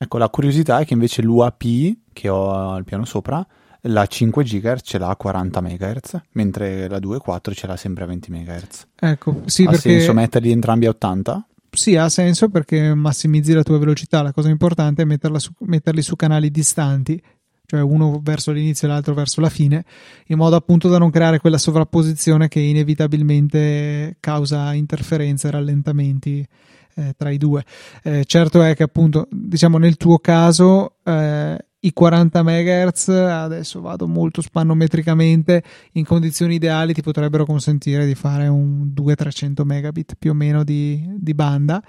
Speaker 2: Ecco la curiosità è che invece l'UAP che ho al piano sopra la 5 GHz ce l'ha a 40 MHz, mentre la 2.4 ce l'ha sempre a 20 MHz.
Speaker 1: Ecco, sì,
Speaker 2: ha
Speaker 1: perché...
Speaker 2: senso metterli entrambi a 80?
Speaker 1: Sì, ha senso perché massimizzi la tua velocità. La cosa importante è su, metterli su canali distanti, cioè uno verso l'inizio e l'altro verso la fine, in modo appunto da non creare quella sovrapposizione che inevitabilmente causa interferenze e rallentamenti eh, tra i due. Eh, certo è che appunto, diciamo nel tuo caso, eh, i 40 MHz, adesso vado molto spannometricamente, in condizioni ideali ti potrebbero consentire di fare un 200-300 megabit più o meno di, di banda,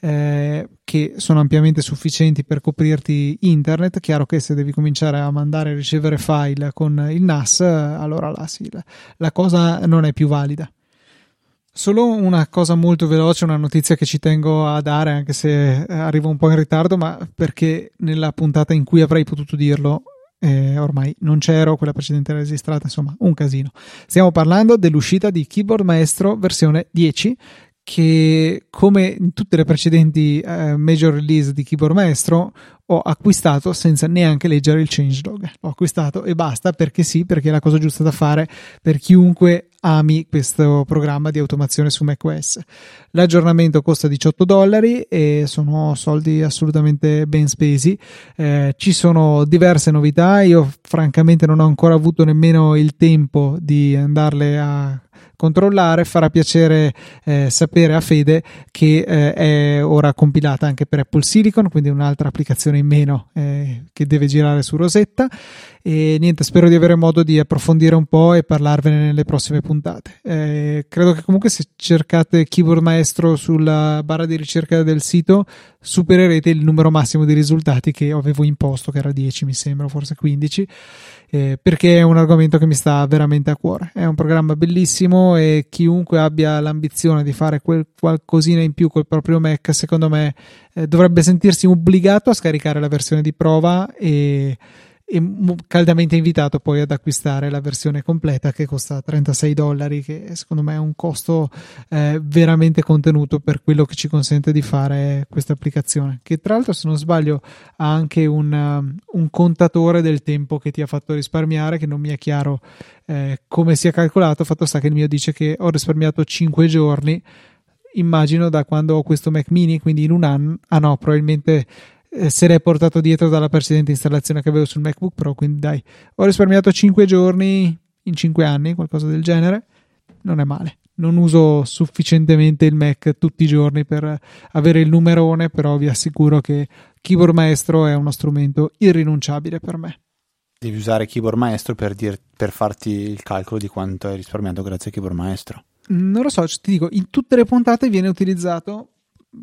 Speaker 1: eh, che sono ampiamente sufficienti per coprirti internet. Chiaro che se devi cominciare a mandare e ricevere file con il NAS, allora là sì, la, la cosa non è più valida. Solo una cosa molto veloce, una notizia che ci tengo a dare, anche se eh, arrivo un po' in ritardo, ma perché nella puntata in cui avrei potuto dirlo, eh, ormai non c'ero, quella precedente era registrata, insomma, un casino. Stiamo parlando dell'uscita di Keyboard Maestro versione 10, che come in tutte le precedenti eh, major release di Keyboard Maestro ho acquistato senza neanche leggere il changelog. L'ho acquistato e basta perché sì, perché è la cosa giusta da fare per chiunque ami questo programma di automazione su macOS. L'aggiornamento costa 18 dollari e sono soldi assolutamente ben spesi. Eh, ci sono diverse novità. Io francamente non ho ancora avuto nemmeno il tempo di andarle a controllare, farà piacere eh, sapere a Fede che eh, è ora compilata anche per Apple Silicon, quindi un'altra applicazione in meno eh, che deve girare su Rosetta. E niente, spero di avere modo di approfondire un po' e parlarvene nelle prossime puntate. Eh, credo che comunque se cercate Keyboard Maestro sulla barra di ricerca del sito supererete il numero massimo di risultati che avevo imposto, che era 10 mi sembra, forse 15 eh, perché è un argomento che mi sta veramente a cuore. È un programma bellissimo e chiunque abbia l'ambizione di fare qualcosina in più col proprio Mac, secondo me eh, dovrebbe sentirsi obbligato a scaricare la versione di prova e e caldamente invitato poi ad acquistare la versione completa che costa 36 dollari che secondo me è un costo eh, veramente contenuto per quello che ci consente di fare questa applicazione che tra l'altro se non sbaglio ha anche un, um, un contatore del tempo che ti ha fatto risparmiare che non mi è chiaro eh, come sia calcolato. Fatto sta che il mio dice che ho risparmiato 5 giorni immagino da quando ho questo Mac mini quindi in un anno ah no probabilmente eh, se l'è portato dietro dalla precedente installazione che avevo sul MacBook Pro. Quindi, dai, ho risparmiato 5 giorni in 5 anni, qualcosa del genere. Non è male. Non uso sufficientemente il Mac tutti i giorni per avere il numerone, però vi assicuro che Keyboard Maestro è uno strumento irrinunciabile per me.
Speaker 2: Devi usare Keyboard Maestro per, dir, per farti il calcolo di quanto hai risparmiato grazie a Keyboard Maestro.
Speaker 1: Non lo so, ti dico, in tutte le puntate viene utilizzato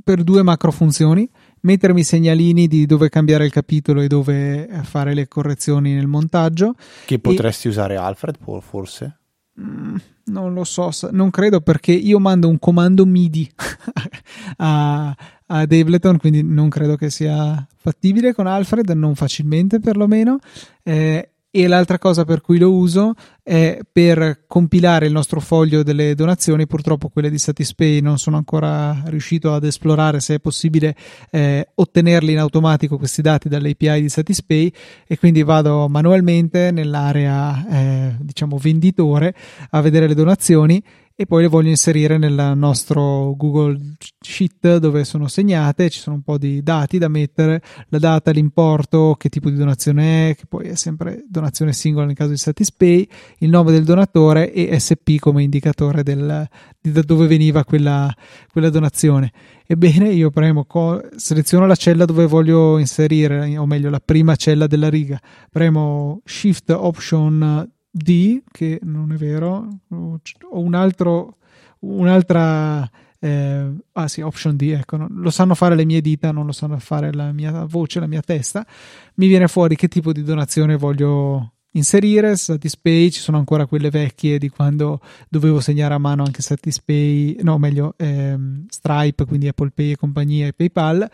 Speaker 1: per due macro funzioni mettermi segnalini di dove cambiare il capitolo e dove fare le correzioni nel montaggio.
Speaker 2: Che potresti e... usare Alfred forse?
Speaker 1: Mm, non lo so, non credo perché io mando un comando MIDI a, a Ableton, quindi non credo che sia fattibile con Alfred, non facilmente perlomeno. Eh, e l'altra cosa per cui lo uso è per compilare il nostro foglio delle donazioni. Purtroppo quelle di Satispay non sono ancora riuscito ad esplorare se è possibile eh, ottenerli in automatico questi dati dall'API di Satispay e quindi vado manualmente nell'area eh, diciamo venditore a vedere le donazioni e poi le voglio inserire nel nostro Google Sheet dove sono segnate, ci sono un po' di dati da mettere, la data, l'importo, che tipo di donazione è, che poi è sempre donazione singola nel caso di Satispay, il nome del donatore e SP come indicatore del, di da dove veniva quella, quella donazione. Ebbene, io premo, seleziono la cella dove voglio inserire, o meglio la prima cella della riga, premo Shift Option D, che non è vero, ho un altro, un'altra, eh, ah sì, option D, ecco, no, lo sanno fare le mie dita, non lo sanno fare la mia voce, la mia testa, mi viene fuori che tipo di donazione voglio inserire, Satispay, ci sono ancora quelle vecchie di quando dovevo segnare a mano anche Satispay, no meglio ehm, Stripe, quindi Apple Pay e compagnia e PayPal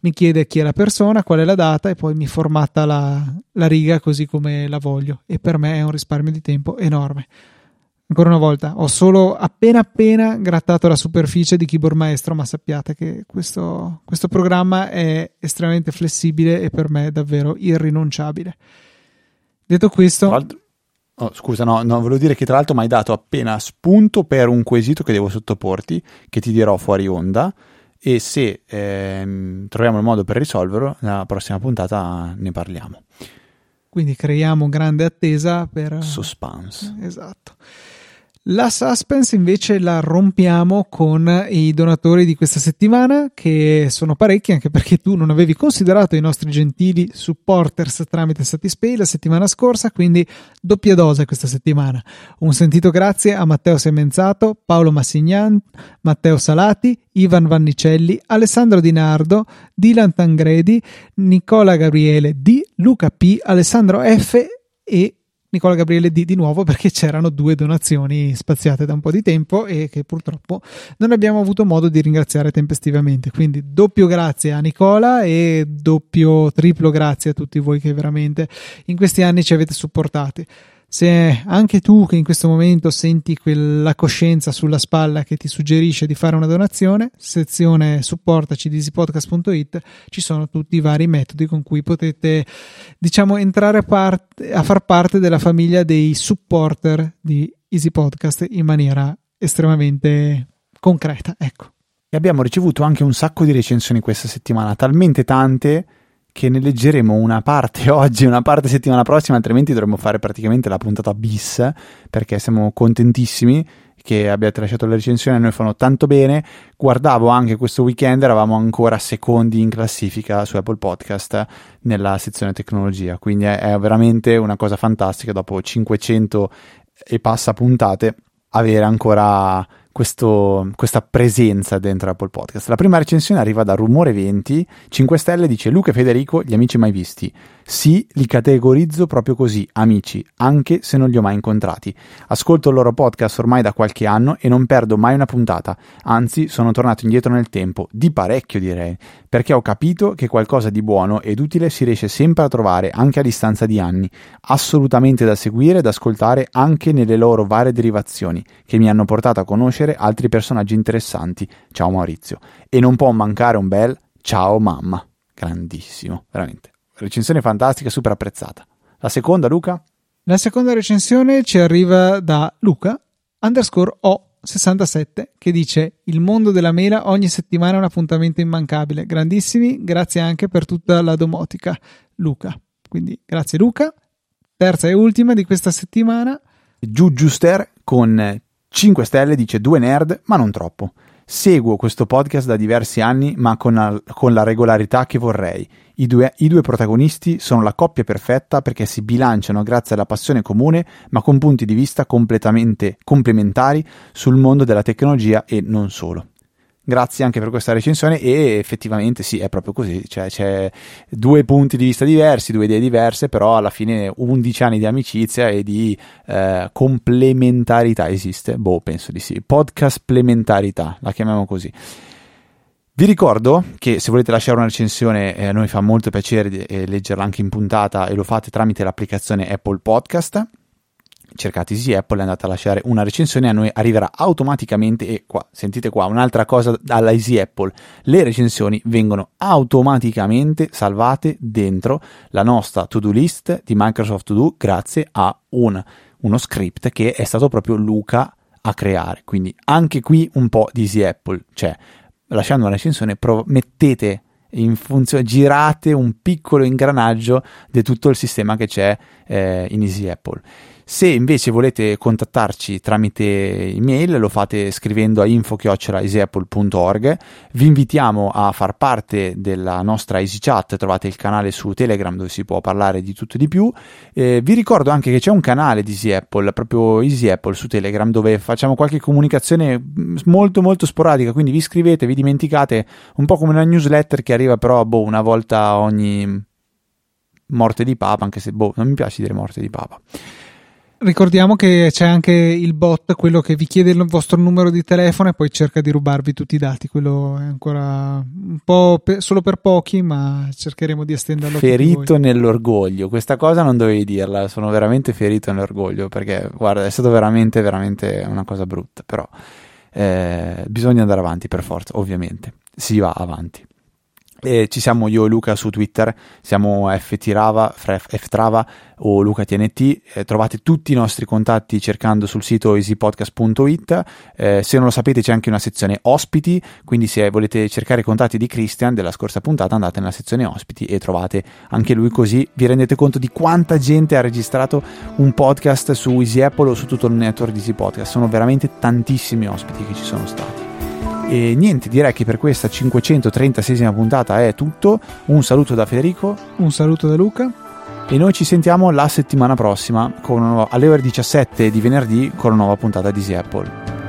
Speaker 1: mi chiede chi è la persona, qual è la data e poi mi formatta la, la riga così come la voglio e per me è un risparmio di tempo enorme. Ancora una volta, ho solo appena appena grattato la superficie di Keyboard Maestro, ma sappiate che questo, questo programma è estremamente flessibile e per me è davvero irrinunciabile. Detto questo...
Speaker 2: Oh, scusa, no, no, volevo dire che tra l'altro mi hai dato appena spunto per un quesito che devo sottoporti, che ti dirò fuori onda e se ehm, troviamo il modo per risolverlo, nella prossima puntata ne parliamo.
Speaker 1: Quindi creiamo grande attesa per...
Speaker 2: Suspense.
Speaker 1: Esatto. La suspense invece la rompiamo con i donatori di questa settimana, che sono parecchi, anche perché tu non avevi considerato i nostri gentili supporters tramite Satispay la settimana scorsa, quindi doppia dose questa settimana. Un sentito grazie a Matteo Semenzato, Paolo Massignan, Matteo Salati, Ivan Vannicelli, Alessandro Di Nardo, Dylan Tangredi, Nicola Gabriele D, Luca P, Alessandro F e Nicola Gabriele D di nuovo perché c'erano due donazioni spaziate da un po' di tempo e che purtroppo non abbiamo avuto modo di ringraziare tempestivamente. Quindi doppio grazie a Nicola e doppio triplo grazie a tutti voi che veramente in questi anni ci avete supportati. Se anche tu che in questo momento senti quella coscienza sulla spalla che ti suggerisce di fare una donazione, sezione supportaci di easypodcast.it, ci sono tutti i vari metodi con cui potete, diciamo, entrare a, parte, a far parte della famiglia dei supporter di Easy Podcast in maniera estremamente concreta, ecco.
Speaker 2: E abbiamo ricevuto anche un sacco di recensioni questa settimana, talmente tante che ne leggeremo una parte oggi, una parte settimana prossima, altrimenti dovremmo fare praticamente la puntata bis, perché siamo contentissimi che abbiate lasciato le recensioni, a noi fanno tanto bene. Guardavo anche questo weekend, eravamo ancora secondi in classifica su Apple Podcast nella sezione tecnologia, quindi è veramente una cosa fantastica dopo 500 e passa puntate avere ancora questo, questa presenza dentro Apple Podcast. La prima recensione arriva da Rumore 20, 5 stelle, dice Luca e Federico, gli amici mai visti. Sì, li categorizzo proprio così, amici, anche se non li ho mai incontrati. Ascolto il loro podcast ormai da qualche anno e non perdo mai una puntata, anzi sono tornato indietro nel tempo, di parecchio direi, perché ho capito che qualcosa di buono ed utile si riesce sempre a trovare anche a distanza di anni, assolutamente da seguire ed ascoltare anche nelle loro varie derivazioni, che mi hanno portato a conoscere altri personaggi interessanti. Ciao Maurizio. E non può mancare un bel ciao mamma. Grandissimo, veramente recensione fantastica, super apprezzata. La seconda, Luca?
Speaker 1: La seconda recensione ci arriva da Luca underscore O67 che dice il mondo della mela ogni settimana è un appuntamento immancabile. Grandissimi, grazie anche per tutta la domotica. Luca. Quindi grazie Luca. Terza e ultima di questa settimana.
Speaker 2: Giugiuster con 5 stelle dice due nerd, ma non troppo. Seguo questo podcast da diversi anni, ma con la, con la regolarità che vorrei. I due, I due, protagonisti sono la coppia perfetta perché si bilanciano grazie alla passione comune, ma con punti di vista completamente complementari sul mondo della tecnologia e non solo grazie anche per questa recensione e effettivamente sì, è proprio così, cioè c'è due punti di vista diversi, due idee diverse, però alla fine 11 anni di amicizia e di eh, complementarità esiste? Boh, penso di sì, podcast complementarità, la chiamiamo così. Vi ricordo che se volete lasciare una recensione eh, a noi fa molto piacere eh, leggerla anche in puntata e lo fate tramite l'applicazione Apple Podcast. Cercate Easy Apple e andate a lasciare una recensione a noi arriverà automaticamente e qua sentite qua un'altra cosa dalla Easy Apple. Le recensioni vengono automaticamente salvate dentro la nostra to do list di Microsoft To Do grazie a un, uno script che è stato proprio Luca a creare. Quindi anche qui un po' di Easy Apple cioè lasciando una recensione prov- mettete in funzione, girate un piccolo ingranaggio di tutto il sistema che c'è eh, in Easy Apple se invece volete contattarci tramite email lo fate scrivendo a info-easyapple.org. Vi invitiamo a far parte della nostra EasyChat, trovate il canale su Telegram dove si può parlare di tutto e di più. Eh, vi ricordo anche che c'è un canale di Easy Apple, proprio Easy Apple su Telegram, dove facciamo qualche comunicazione molto molto sporadica, quindi vi iscrivete, vi dimenticate, un po' come una newsletter che arriva però boh, una volta ogni morte di papa, anche se boh, non mi piace dire morte di papa.
Speaker 1: Ricordiamo che c'è anche il bot, quello che vi chiede il vostro numero di telefono e poi cerca di rubarvi tutti i dati. Quello è ancora un po' per, solo per pochi, ma cercheremo di estenderlo.
Speaker 2: Ferito nell'orgoglio, questa cosa non dovevi dirla. Sono veramente ferito nell'orgoglio perché, guarda, è stato veramente, veramente una cosa brutta. Però eh, bisogna andare avanti per forza, ovviamente. Si va avanti. E ci siamo io e Luca su Twitter, siamo ftrava, ftrava o lucatnt, eh, trovate tutti i nostri contatti cercando sul sito easypodcast.it, eh, se non lo sapete c'è anche una sezione ospiti, quindi se volete cercare i contatti di Christian della scorsa puntata andate nella sezione ospiti e trovate anche lui così. Vi rendete conto di quanta gente ha registrato un podcast su Easy Apple o su tutto il network di Easy Podcast, sono veramente tantissimi ospiti che ci sono stati. E niente, direi che per questa 536esima puntata è tutto. Un saluto da Federico.
Speaker 1: Un saluto da Luca.
Speaker 2: E noi ci sentiamo la settimana prossima nuova, alle ore 17 di venerdì con una nuova puntata di Easy Apple.